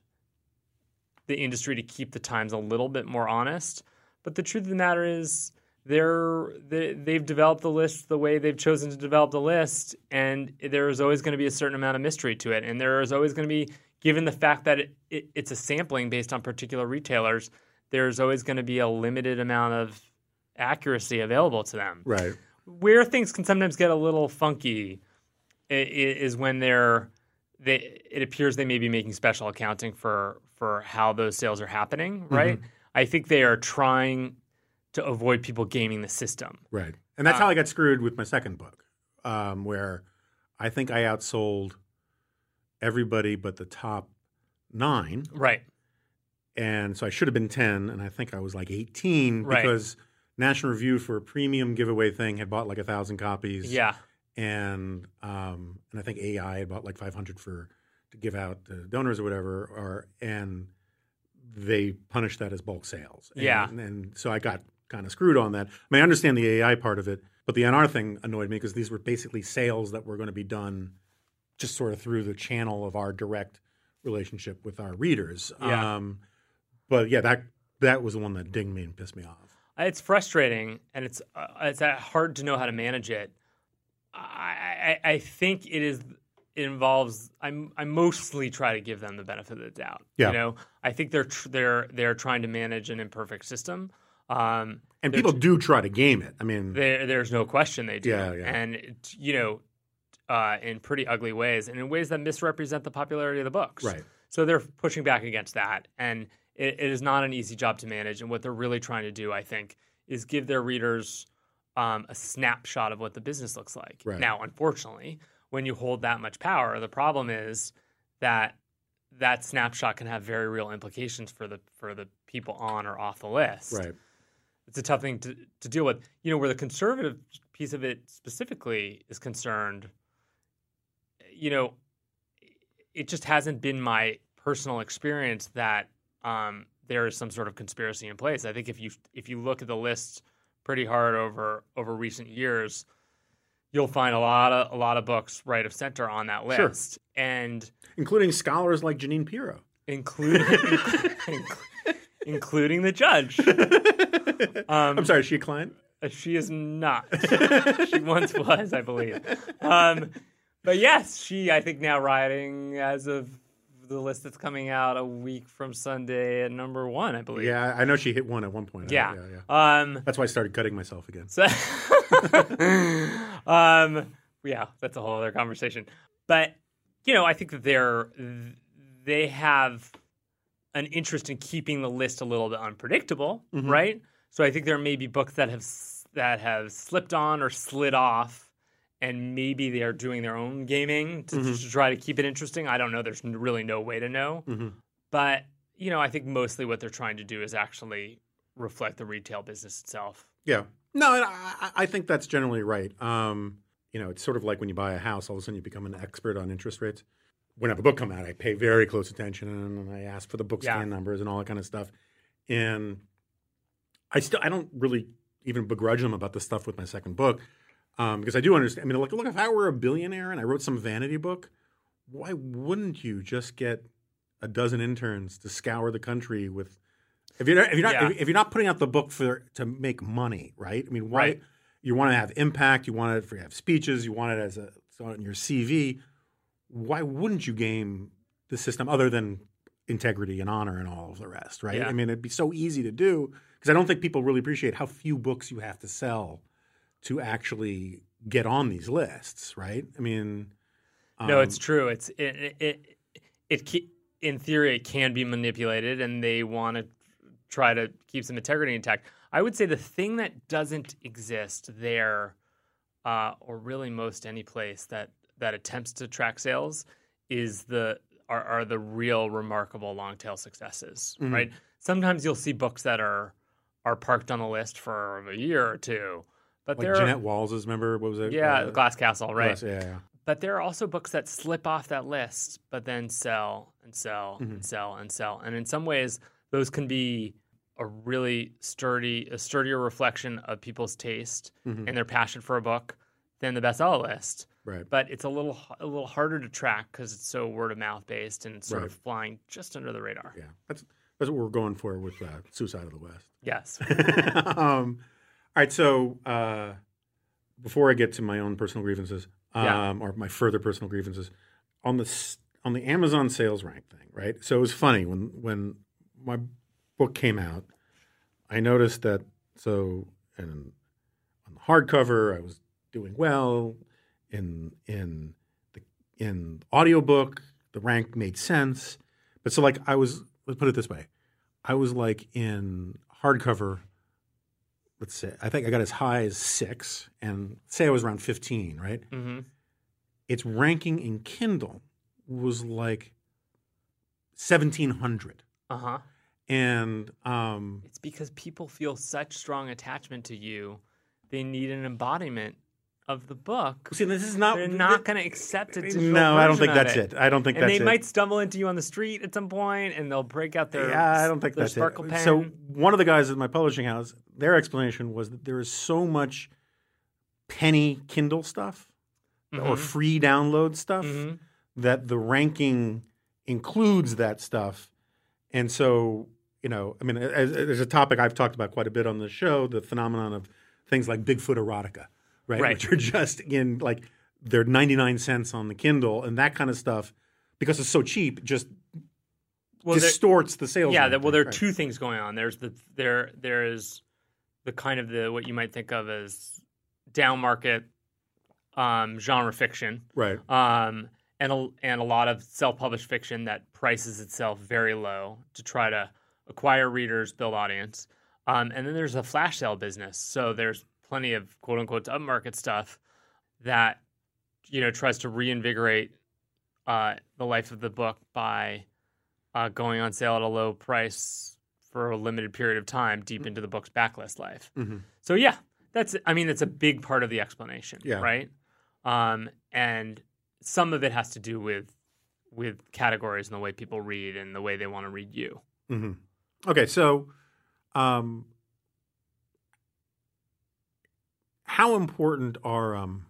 the industry to keep the times a little bit more honest. But the truth of the matter is, they're they, they've developed the list the way they've chosen to develop the list, and there is always going to be a certain amount of mystery to it, and there is always going to be, given the fact that it, it, it's a sampling based on particular retailers, there's always going to be a limited amount of accuracy available to them Right. where things can sometimes get a little funky is when they're they it appears they may be making special accounting for for how those sales are happening right i think they are trying to avoid people gaming the system Right. And that's how I got screwed with my second book, um, where I think I outsold everybody but the top nine. right And so I should have been 10, and I think I was like 18 Right. because National Review for a premium giveaway thing had bought like a thousand copies. yeah And um, and I think AI had bought like 500 for to give out to donors or whatever. Or and they punished that as bulk sales. And, Yeah. And so I got kind of screwed on that. I mean, I understand the AI part of it, but the NR thing annoyed me because these were basically sales that were going to be done just sort of through the channel of our direct relationship with our readers. Yeah. Um, but yeah, that that was the one that dinged me and pissed me off. it's frustrating and it's uh, it's uh, hard to know how to manage it. I, I I think it is it involves I'm I mostly try to give them the benefit of the doubt. Yeah. You know, I think they're tr- they're they're trying to manage an imperfect system. Um, And people do try to game it. I mean, there, there's no question they do. Yeah, yeah. And, it- you know, uh, in pretty ugly ways and in ways that misrepresent the popularity of the books. Right. So they're pushing back against that. And it, it is not an easy job to manage. And what they're really trying to do, I think, is give their readers um, a snapshot of what the business looks like. Right. Now, unfortunately, when you hold that much power, the problem is that that snapshot can have very real implications for the for the people on or off the list right. it's a tough thing to, to deal with. You know, where the conservative piece of it specifically is concerned, you know, it just hasn't been my personal experience that um, there is some sort of conspiracy in place. I think if you if you look at the list pretty hard over over recent years, you'll find a lot of a lot of books right of center on that Sure. list, and Including scholars like Jeanine Pirro. including including the judge. Um, I'm sorry, is she a client? Uh, She is not. she once was, I believe. Um, but yes, she, I think, now riding as of the list that's coming out a week from Sunday at number one, I believe. Yeah, I know she hit one at one point. Yeah. yeah, yeah. Um, That's why I started cutting myself again. so, um, yeah, that's a whole other conversation. But you know, I think that they're they have an interest in keeping the list a little bit unpredictable, right? So I think there may be books that have that have slipped on or slid off, and maybe they are doing their own gaming to, to try to keep it interesting. I don't know. There's really no way to know. But you know, I think mostly what they're trying to do is actually reflect the retail business itself. Yeah. No, I, I- I think that's generally right. Um, you know, it's sort of like when you buy a house, all of a sudden you become an expert on interest rates. When I have a book come out, I pay very close attention and I ask for the book Yeah. scan numbers and all that kind of stuff. And I still, I don't really even begrudge them about the stuff with my second book. Um, because I do understand. I mean, look, look, if I were a billionaire and I wrote some vanity book, why wouldn't you just get a dozen interns to scour the country with? If you're not, if you're not, Yeah. if, if you're not putting out the book for to make money, right? I mean, why Right. you want to have impact? You want it for you have speeches. You want it as a on your CV. Why wouldn't you game the system other than integrity and honor and all of the rest, right? Yeah. I mean, it'd be so easy to do because I don't think people really appreciate how few books you have to sell to actually get on these lists, right? I mean, no, um, it's true. It's it it, it, it in theory it can be manipulated, and they want to try to keep some integrity intact. I would say the thing that doesn't exist there, uh, or really most any place that that attempts to track sales, is the are, are the real remarkable long tail successes, Mhm. right? Sometimes you'll see books that are are parked on the list for a year or two, but like there Jeannette are, Walls's. Remember what was it? yeah, Uh, Glass Castle, right? Glass- yeah, yeah. But there are also books that slip off that list, but then sell and sell Mhm. and sell and sell. And in some ways, those can be a really sturdy, a sturdier reflection of people's taste Mhm. and their passion for a book than the bestseller list. Right. But it's a little a little harder to track because it's so word of mouth based and sort Right. of flying just under the radar. Yeah, that's that's what we're going for with uh, Suicide of the West. Yes. um, right, so uh, before I get to my own personal grievances, um, Yeah. or my further personal grievances, on the on the Amazon sales rank thing, right? So it was funny when when my book came out, I noticed that so in, on the hardcover I was doing well, in in the in audiobook the rank made sense, but so like I was let's put it this way, I was like in hardcover. Let's say I think I got as high as six, and say I was around fifteen, right? hmm Its ranking in Kindle was like seventeen hundred, Uh huh. and um, It's because people feel such strong attachment to you, they need an embodiment of the book. see, this is not. They're not going to accept it. No, I don't think that's it. I don't think and that's they might stumble into you on the street at some point, and they'll break out their yeah, I don't think that's sparkle it. pen. So one of the guys at my publishing house, their explanation was that there is so much penny Kindle stuff or Mhm. free download stuff Mhm. that the ranking includes that stuff, and so you know, I mean, there's a topic I've talked about quite a bit on the show, the phenomenon of things like Bigfoot erotica, right? Right. Which are just in like they're 99 cents on the Kindle and that kind of stuff because it's so cheap, just well, distorts the sales. yeah, well, there are right. two things going on. There's the there there is the kind of the what you might think of as down market um, genre fiction, right. um, and a, and a lot of self published fiction that prices itself very low to try to acquire readers, build audience. Um, and then there's a flash sale business. So there's plenty of quote unquote upmarket stuff that you know tries to reinvigorate uh, the life of the book by uh, going on sale at a low price for a limited period of time deep into the book's backlist life. Mhm. So yeah, that's I mean that's a big part of the explanation, Yeah. right? Um, and some of it has to do with with categories and the way people read and the way they want to read you. hmm Okay, so um, how important are um,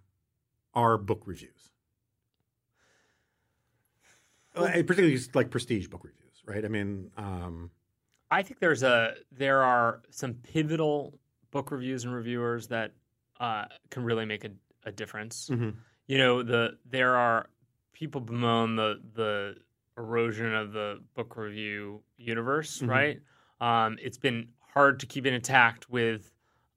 are book reviews? Uh, particularly like prestige book reviews, right? I mean, um, I think there's a there are some pivotal book reviews and reviewers that uh, can really make a, a difference. mhm. You know, the there are people bemoan the the erosion of the book review universe, Mhm. right? Um, it's been hard to keep it intact with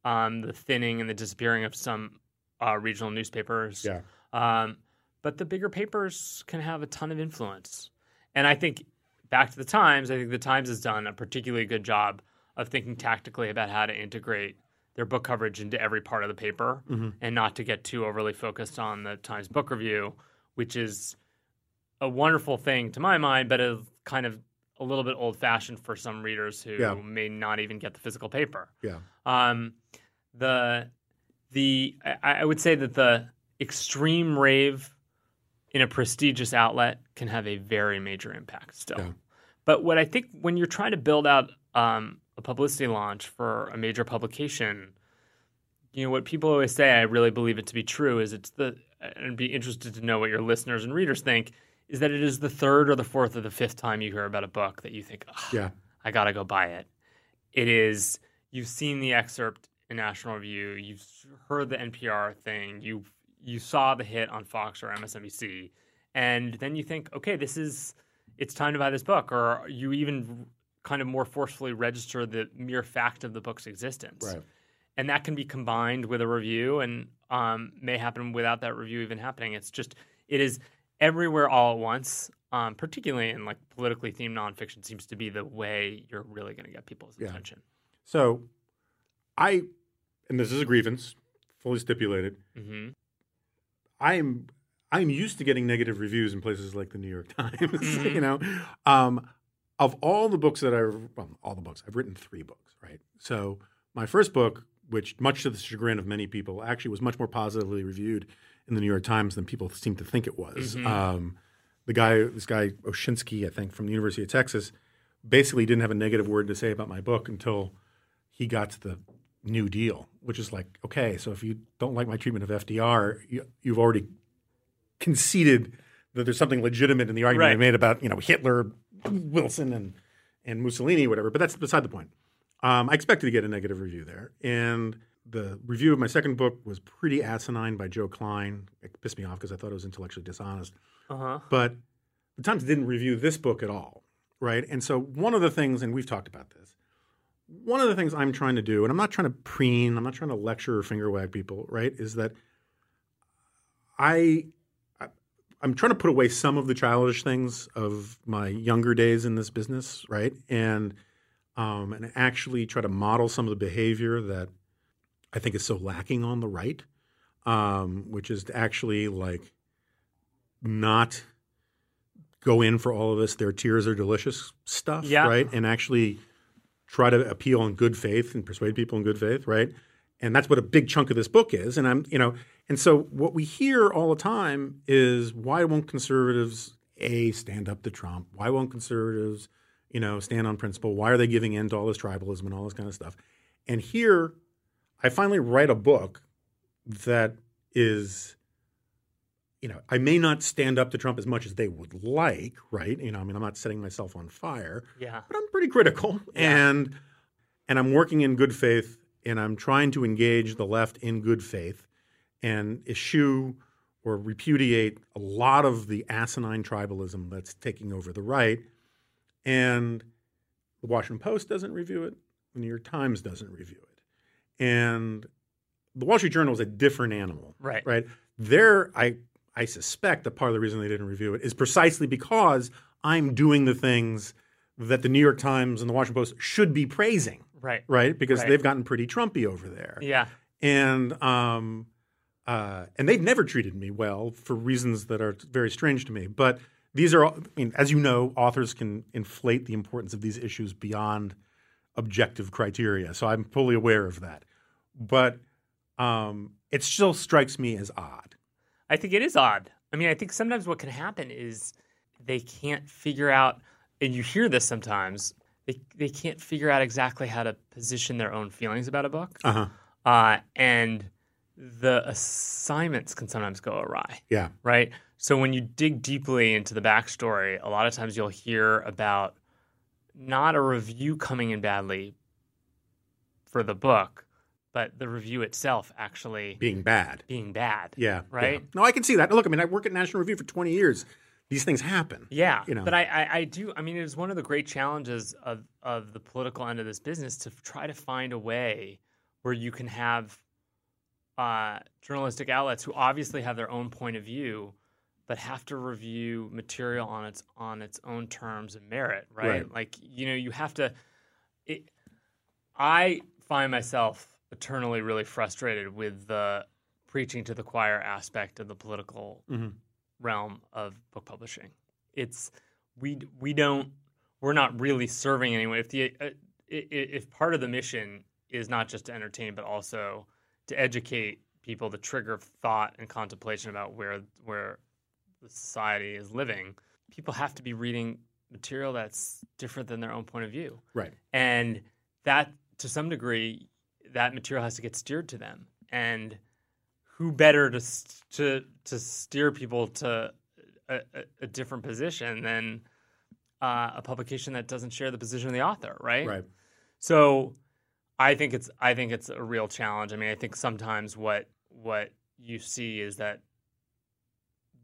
um, the thinning and the disappearing of some uh, regional newspapers. yeah, Um, but the bigger papers can have a ton of influence. And I think back to the Times, I think the Times has done a particularly good job of thinking tactically about how to integrate their book coverage into every part of the paper Mhm. and not to get too overly focused on the Times book review, which is a wonderful thing to my mind, but is kind of a little bit old fashioned for some readers who Yeah. may not even get the physical paper. yeah, Um, the the I, I would say that the extreme rave in a prestigious outlet can have a very major impact still. Yeah. But what I think when you're trying to build out um, a publicity launch for a major publication, you know what people always say. I really believe it to be true. Is it's the and be interested to know what your listeners and readers think. Is that it is the third or the fourth or the fifth time you hear about a book that you think, oh, Yeah. I gotta go buy it. It is you've seen the excerpt in National Review, you've heard the NPR thing, you you saw the hit on Fox or MSNBC, and then you think, okay, this is it's time to buy this book, or you even kind of more forcefully register the mere fact of the book's existence. Right. And that can be combined with a review and um, may happen without that review even happening. It's just, it is everywhere all at once, um, particularly in like politically themed nonfiction, seems to be the way you're really going to get people's Yeah. attention. So I, and this is a grievance, fully stipulated. hmm I'm I'm used to getting negative reviews in places like the New York Times. Mhm. you know, um, of all the books that I've well, all the books I've written three books, right? So my first book, which much to the chagrin of many people, actually was much more positively reviewed in the New York Times than people seem to think it was. Mhm. Um, the guy, this guy Oshinsky, I think, from the University of Texas, basically didn't have a negative word to say about my book until he got to the New Deal, which is like, okay, so if you don't like my treatment of FDR, you, you've already conceded that there's something legitimate in the argument I made about you know Hitler, Wilson, and and Mussolini, whatever. But that's beside the point. Um, I expected to get a negative review there, and the review of my second book was pretty asinine by Joe Klein. It pissed me off because I thought it was intellectually dishonest. Uh huh. But the Times didn't review this book at all, right? And so one of the things, and we've talked about this, one of the things I'm trying to do, and I'm not trying to preen, I'm not trying to lecture or finger wag people, right? Is that I, I I'm trying to put away some of the childish things of my younger days in this business, right? And um, and actually try to model some of the behavior that I think is so lacking on the right, um, which is to actually like not go in for all of this. Their tears are delicious stuff Yeah. right? And actually try to appeal in good faith and persuade people in good faith right? And that's what a big chunk of this book is. And i'm you know and so what we hear all the time is why won't conservatives a stand up to trump? Why won't conservatives you know stand on principle? Why are they giving in to all this tribalism and all this kind of stuff? And here i finally write a book that is you know, I may not stand up to Trump as much as they would like, right? You know, I mean, I'm not setting myself on fire, Yeah. but I'm pretty critical, and and I'm working in good faith, and I'm trying to engage the left in good faith, and eschew or repudiate a lot of the asinine tribalism that's taking over the right, and the Washington Post doesn't review it, the New York Times doesn't review it, and the Wall Street Journal is a different animal, Right. Right there, I I suspect that part of the reason they didn't review it is precisely because I'm doing the things that the New York Times and the Washington Post should be praising, Right. right? Because Right. they've gotten pretty Trumpy over there, Yeah. and um, uh, and they've never treated me well for reasons that are very strange to me. But these are, I mean, as you know, authors can inflate the importance of these issues beyond objective criteria. So I'm fully aware of that. But um, it still strikes me as odd. I think it is odd. I mean, I think sometimes what can happen is they can't figure out, and you hear this sometimes, they, they can't figure out exactly how to position their own feelings about a book. Uh huh. Uh, and the assignments can sometimes go awry, Yeah. right? So when you dig deeply into the backstory, a lot of times you'll hear about not a review coming in badly for the book, but the review itself actually Being bad. being bad. Yeah. Right? yeah. No, I can see that. Look, I mean, I work at National Review for 20 years. These things happen. Yeah, You know. but I, I, I do. I mean, it is one of the great challenges of of the political end of this business to try to find a way where you can have uh, journalistic outlets who obviously have their own point of view, but have to review material on its on its own terms and merit. Right? Right. Like you know, you have to. It, I find myself eternally really frustrated with the preaching to the choir aspect of the political Mhm. realm of book publishing. It's we we don't we're not really serving anyone. If the uh, if part of the mission is not just to entertain but also to educate people, to trigger thought and contemplation about where where the society is living, people have to be reading material that's different than their own point of view Right. and that to some degree that material has to get steered to them and who better to to to steer people to a, a, different position than uh, a publication that doesn't share the position of the author, right? Right. So I think it's I think it's a real challenge. I mean, I think sometimes what what you see is that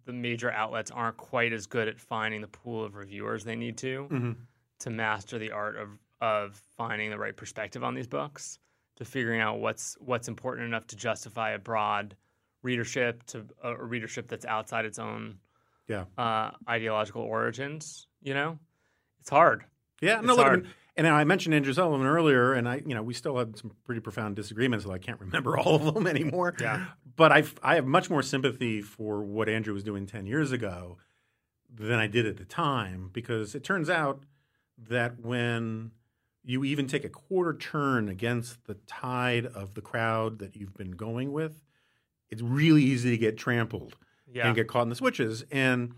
the major outlets aren't quite as good at finding the pool of reviewers they need to Mhm. to master the art of of finding the right perspective on these books, to figuring out what's what's important enough to justify a broad readership to a, readership that's outside its own Yeah. uh, ideological origins. You know, it's hard. Yeah, no, It's look, I mean, and I mentioned Andrew Sullivan earlier, and I, you know, we still had some pretty profound disagreements, though I can't remember all of them anymore. Yeah. But I, I have much more sympathy for what Andrew was doing ten years ago than I did at the time, because it turns out that when you even take a quarter turn against the tide of the crowd that you've been going with, it's really easy to get trampled Yeah. and get caught in the switches. And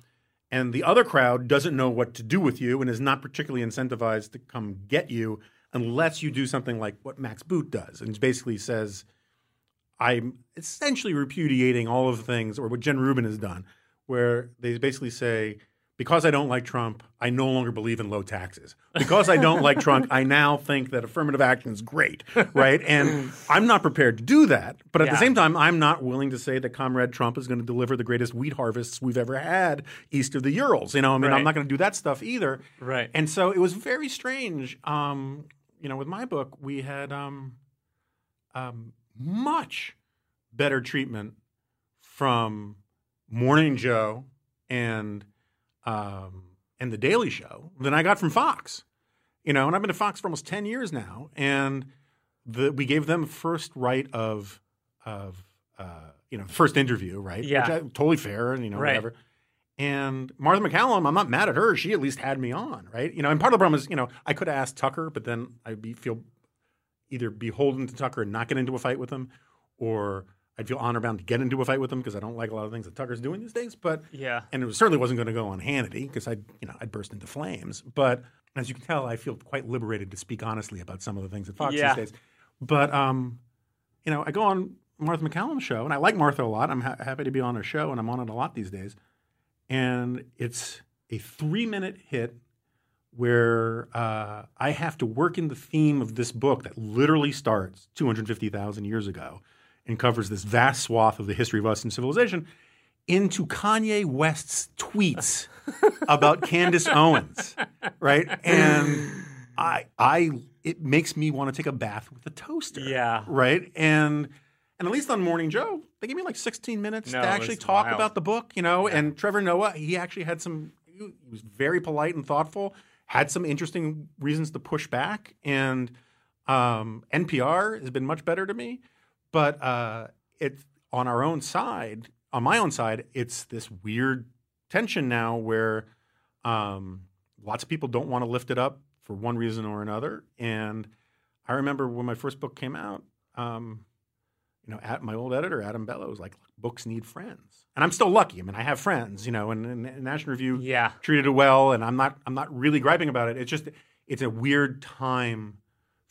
and the other crowd doesn't know what to do with you and is not particularly incentivized to come get you unless you do something like what Max Boot does and basically says, I'm essentially repudiating all of the things, or what Jen Rubin has done, where they basically say, because I don't like Trump, I no longer believe in low taxes. Because I don't like Trump, I now think that affirmative action is great, right? And I'm not prepared to do that. But at the same time, I'm not willing to say that Comrade Trump is going to deliver the greatest wheat harvests we've ever had east of the Urals. You know, I mean, I'm not going to do that stuff either. Right. And so it was very strange. Um, you know, with my book, we had um, um, much better treatment from Morning Joe and um, and The Daily Show than I got from Fox. You know, and I've been at Fox for almost ten years now, and the, we gave them first right of of uh, you know first interview, right? Yeah. Which I, totally fair, and you know Right. whatever. And Martha MacCallum, I'm not mad at her. She at least had me on, right? You know, and part of the problem is, you know, I could have asked Tucker, but then I'd be feel either beholden to Tucker and not get into a fight with him, or I'd feel honor bound to get into a fight with him because I don't like a lot of things that Tucker's doing these days. But Yeah. and it certainly wasn't going to go on Hannity because I'd you know I'd burst into flames. But as you can tell, I feel quite liberated to speak honestly about some of the things at Fox Yeah. these days. But um, you know, I go on Martha MacCallum's show, and I like Martha a lot. I'm ha- happy to be on her show, and I'm on it a lot these days. And it's a three minute hit where uh, I have to work in the theme of this book that literally starts 250,000 years ago and covers this vast swath of the history of Western civilization into Kanye West's tweets about Candace Owens, right? And I, I, it makes me want to take a bath with a toaster, Yeah. right? And and at least on Morning Joe, they gave me like 16 minutes No, to actually talk wild. about the book, you know. And Trevor Noah, he actually had some. He was very polite and thoughtful. Had some interesting reasons to push back, and um, NPR has been much better to me. But uh, it's on our own side, on my own side, it's this weird tension now where um, lots of people don't want to lift it up for one reason or another. And I remember when my first book came out, um, you know, at my old editor Adam Bellow was like, "Books need friends," and I'm still lucky. I mean, I have friends, you know, and, and, and National Review Yeah. treated it well, and I'm not I'm not really griping about it. It's just it's a weird time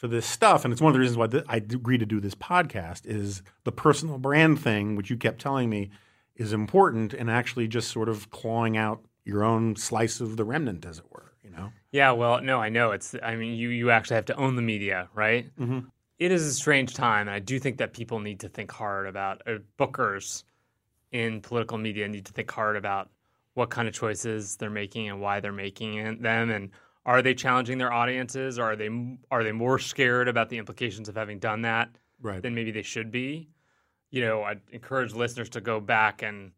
for this stuff, and it's one of the reasons why th- I agreed to do this podcast is the personal brand thing, which you kept telling me is important, and actually just sort of clawing out your own slice of the remnant, as it were. You know, Yeah, well, no, I know it's. I mean, you you actually have to own the media, right? Mhm. It is a strange time, and I do think that people need to think hard about uh, bookers in political media need to think hard about what kind of choices they're making and why they're making them, and are they challenging their audiences, or are they are they more scared about the implications of having done that right? than maybe they should be? You know, I'd encourage listeners to go back and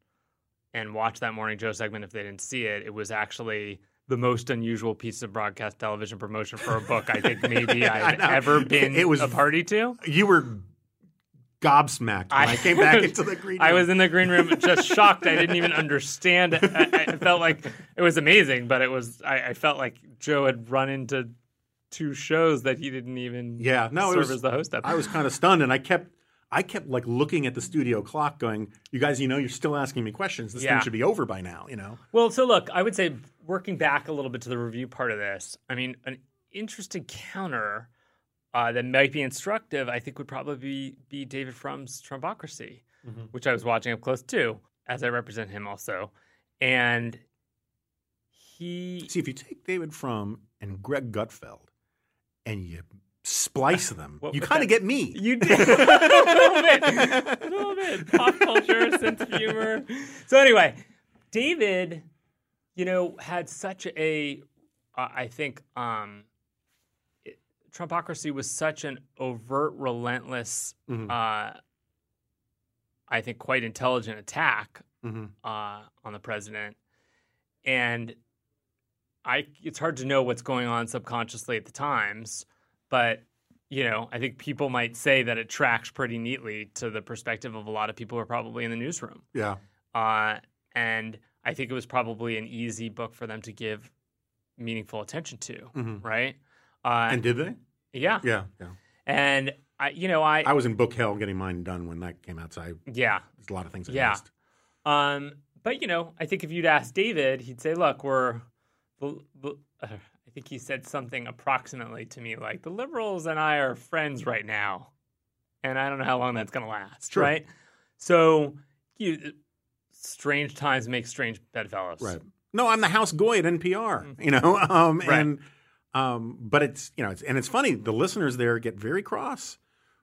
and watch that morning Joe segment if they didn't see it. It was actually the most unusual piece of broadcast television promotion for a book I think maybe I I've ever been It was- a party to. you were gobsmacked I, I- came back into the green room. I was in the green room just shocked. I didn't even understand. it. I, I felt like it was amazing, but it was I, I felt like Joe had run into two shows that he didn't even Yeah, no, it serve was- as the host of. I was kind of stunned, and I kept, I kept like looking at the studio clock, going, "You guys, you know, you're still asking me questions. This Yeah. thing should be over by now." You know, Well, so look, I would say working back a little bit to the review part of this. I mean, an interesting counter uh, that might be instructive, I think would probably be, be David Frum's Trumpocracy, Mhm. which I was watching up close too, as I represent him also. And he See, if you take David Frum and Greg Gutfeld and you splice them, What you kind of get me. You did a little bit, a little bit pop culture, sense of humor. So anyway, David, you know, had such a, uh, I think, um, Trumpocracy was such an overt, relentless, Mhm. uh, I think, quite intelligent attack Mhm. uh, on the president, and I it's hard to know what's going on subconsciously at the times, but you know, I think people might say that it tracks pretty neatly to the perspective of a lot of people who are probably in the newsroom. Yeah. Uh, and I think it was probably an easy book for them to give meaningful attention to, Mhm. right? Uh, And did they? Yeah, Yeah. Yeah. and I, you know, I, I was in book hell getting mine done when that came out, so I, yeah, there's a lot of things I Yeah. missed. Um, but you know, I think if you'd ask David, he'd say, "Look, we're." The, the, uh, I think he said something approximately to me like, "The liberals and I are friends right now," and I don't know how long that's going to last, Sure. right? So, you, strange times make strange bedfellows, Right. No, I'm the house goy at NPR. You know, um, Mm. Right. and um, but it's you know, it's, and it's funny. The listeners there get very cross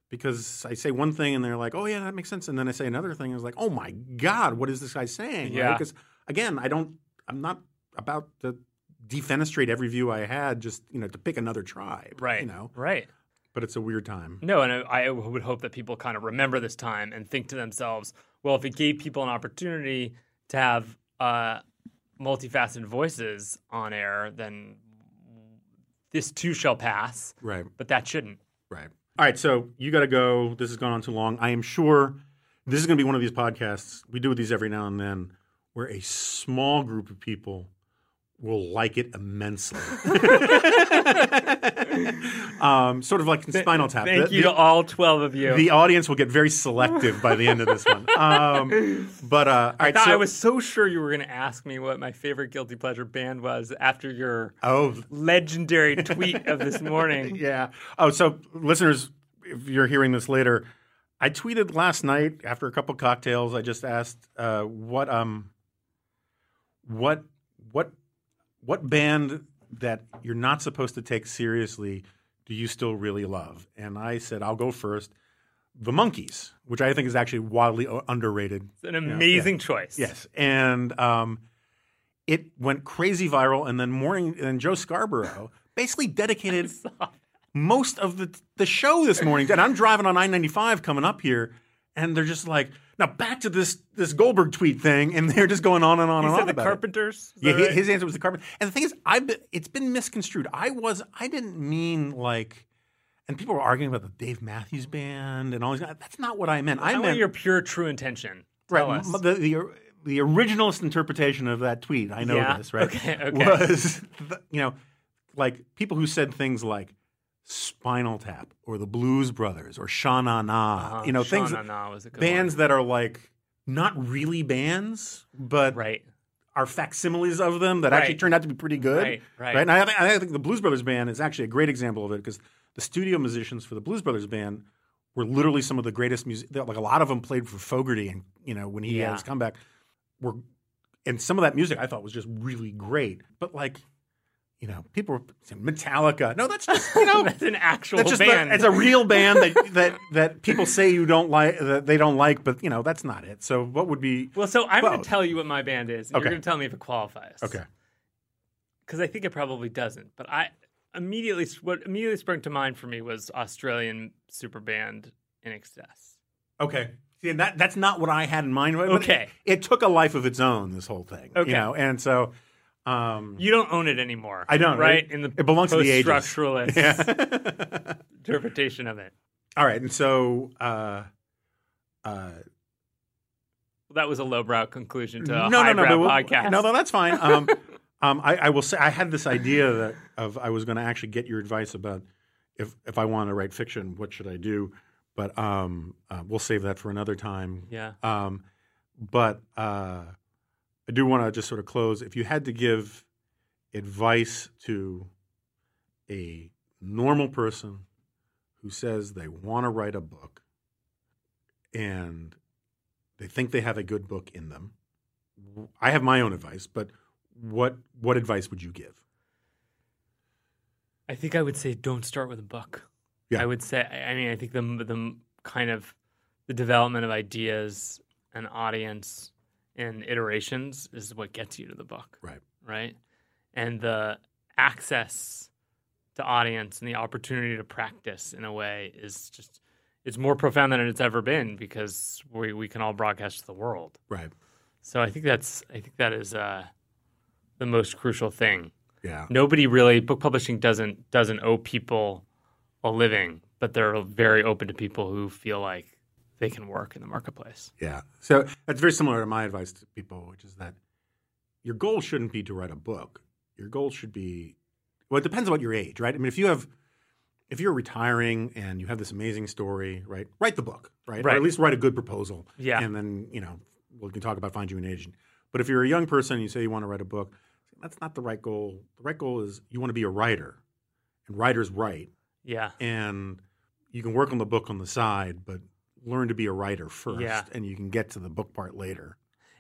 because I say one thing and they're like, "Oh yeah, that makes sense," and then I say another thing and it's like, "Oh my god, what is this guy saying?" Yeah. Because again, I don't. I'm not about to defenestrate every view I had just you know to pick another tribe. right, You know, right. but it's a weird time. No, and I, I would hope that people kind of remember this time and think to themselves, well, if it gave people an opportunity to have uh, multifaceted voices on air, then this too shall pass. Right. But that shouldn't. Right. All right. So you got to go. This has gone on too long. I am sure this is going to be one of these podcasts. We do these every now and then where a small group of people will like it immensely. um, sort of like Spinal Tap. Thank The- you the- to all 12 of you. the audience will get very selective by the end of this one. Um, but uh, I right, thought so, I was so sure you were going to ask me what my favorite guilty pleasure band was after your oh legendary tweet of this morning. Yeah. Oh, so listeners, if you're hearing this later, I tweeted last night after a couple cocktails. I just asked uh, what um what what what band that you're not supposed to take seriously do you still really love? And I said I'll go first. The Monkees, which I think is actually wildly underrated. It's an amazing choice. Yes, and um, it went crazy viral, and then morning, and Joe Scarborough basically dedicated most of the the show this morning. And I'm driving on I-95 coming up here, and they're just like, now back to this this Goldberg tweet thing, and they're just going on and on He and on the about. Carpenters. Yeah, right? his answer was the carpet. And the thing is, I've been, it's been misconstrued. I was I didn't mean like, and people were arguing about the Dave Matthews Band and all these. That's not what I meant. I, I meant your pure true intention. Tell Right. us. The, the the originalist interpretation of that tweet, I know Yeah? this, right? Okay, okay. Was the, you know, like people who said things like Spinal Tap or the Blues Brothers or Sha Na Na, Uh-huh. you know, things Na Na was a good bands one. that are like not really bands, but Right. are facsimiles of them that actually Right. turned out to be pretty good. Right, right. And I, think- I think the Blues Brothers band is actually a great example of it because the studio musicians for the Blues Brothers band were literally some of the greatest music. Like a lot of them played for Fogerty, and you know when he Yeah. had his comeback, were and some of that music I thought was just really great. But like, you know, people were saying Metallica. No, that's just you know. That's an actual That's just band. The, it's a real band that, that that people say you don't like that they don't like, but you know that's not it. So what would be well, so I'm going to tell you what my band is. And Okay. You're going to tell me if it qualifies. okay? Because I think it probably doesn't. But I immediately, what immediately sprung to mind for me was Australian super band INXS. Okay. See, that that's not what I had in mind. Okay. It, it took a life of its own. This whole thing. Okay. You know, and so. Um, You don't own it anymore. I don't, right? right? In the It belongs to the ages. post-structuralist yeah. interpretation of it. All right, and so. Uh, uh, That was a lowbrow conclusion to no, a no, no, we'll- podcast. No, no, that's fine. Um, um, I, I will say I had this idea that of I was going to actually get your advice about if if I want to write fiction, what should I do? But um, uh, we'll save that for another time. Yeah. Um, but uh, I do want to just sort of close. If you had to give advice to a normal person who says they want to write a book and they think they have a good book in them. I have my own advice, but what what advice would you give? I think I would say don't start with a book. Yeah. I would say. I mean, I think the the kind of the development of ideas and audience and iterations is what gets you to the book. Right. Right. And the access to audience and the opportunity to practice in a way is just it's more profound than it's ever been because we, we can all broadcast to the world. Right. So I think that's I think that is uh, the most crucial thing. Yeah. Nobody really book publishing doesn't doesn't owe people a living, but they're very open to people who feel like they can work in the marketplace. Yeah. So that's very similar to my advice to people, which is that your goal shouldn't be to write a book. Your goal should be well, it depends on what your age, right? I mean, if you have if you're retiring and you have this amazing story, right? Write the book, right? Right. Or at least write a good proposal. Yeah. And then, you know, we can talk about finding you an agent. But if you're a young person and you say you want to write a book, that's not the right goal. The right goal is you want to be a writer. And writers write. Yeah. And you can work on the book on the side, but learn to be a writer first. Yeah. And you can get to the book part later.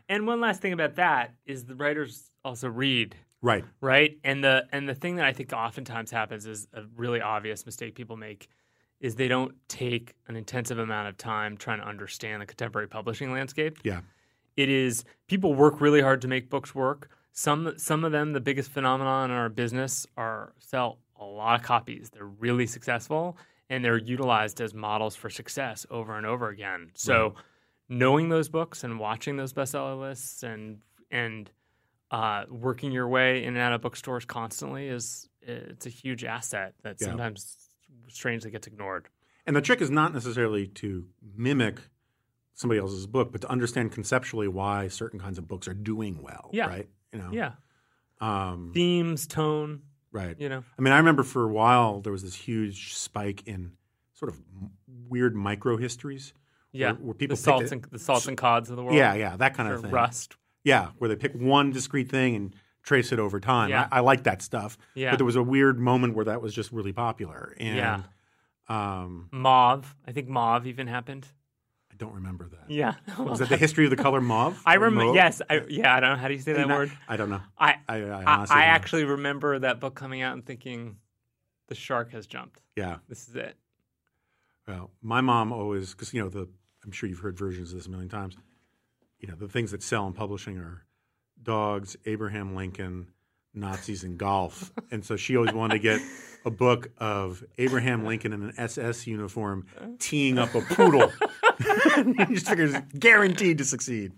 And one last thing about that is the writers also read, Right. right? And the and the thing that I think oftentimes happens is a really obvious mistake people make is they don't take an intensive amount of time trying to understand the contemporary publishing landscape. Yeah. it is people work really hard to make books work. Some some of them, the biggest phenomenon in our business, are sell a lot of copies. They're really successful and they're utilized as models for success over and over again. So knowing those books and watching those bestseller lists and and uh, working your way in and out of bookstores constantly is it's a huge asset that Yeah. sometimes strangely gets ignored. And the trick is not necessarily to mimic somebody else's book, but to understand conceptually why certain kinds of books are doing well. Yeah. Right. You know. Yeah, Um, themes, tone, right. you know. I mean, I remember for a while there was this huge spike in sort of weird micro histories. Yeah, where people the salts and the salts and cods of the world. Yeah, yeah, that kind of thing. rust. Yeah, where they pick one discrete thing and trace it over time. Yeah. I, I like that stuff. Yeah. But there was a weird moment where that was just really popular. And Yeah. um, Mauve. I think mauve even happened. I don't remember that. Yeah. Was that the history of the color mauve? I remember. Yes. I, yeah. I don't know how do you say that word. I don't know. I I, I, I, honestly I don't know. actually remember that book coming out and thinking, the shark has jumped. Yeah. This is it. Well, my mom always, because, you know, the, I'm sure you've heard versions of this a million times. You know, the things that sell in publishing are dogs, Abraham Lincoln, Nazis, and golf. and so she always wanted to get a book of Abraham Lincoln in an SS uniform teeing up a poodle. Just figures guaranteed to succeed.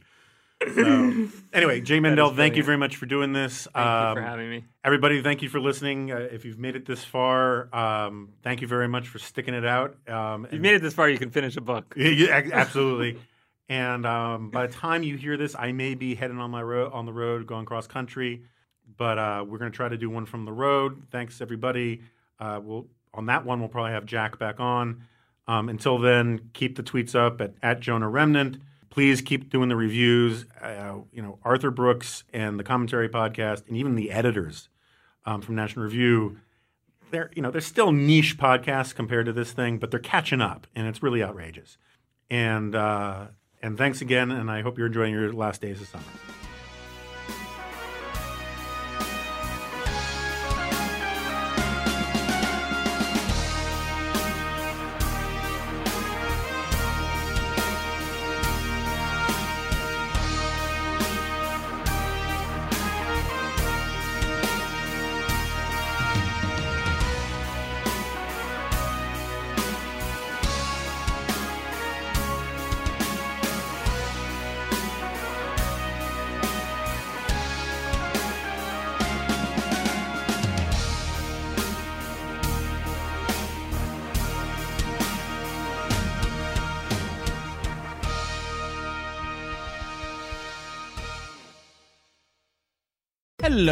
So, anyway, Jay Mandel, thank you very much for doing this. Thank you for Um, having me. Everybody, thank you for listening. Uh, if you've made it this far, um, thank you very much for sticking it out. Um, If you've made it this far, you can finish a book. Yeah, yeah, absolutely. and um, by the time you hear this, I may be heading on my road on the road, going cross country. But uh, we're going to try to do one from the road. Thanks, everybody. Uh, we'll on that one. We'll probably have Jack back on. Um, until then, keep the tweets up at, at Jonah Remnant. Please keep doing the reviews. Uh, you know, Arthur Brooks and the Commentary Podcast, and even the editors um, from National Review they're you know they're still niche podcasts compared to this thing, but they're catching up, and it's really outrageous. And uh, and thanks again, and I hope you're enjoying your last days of summer.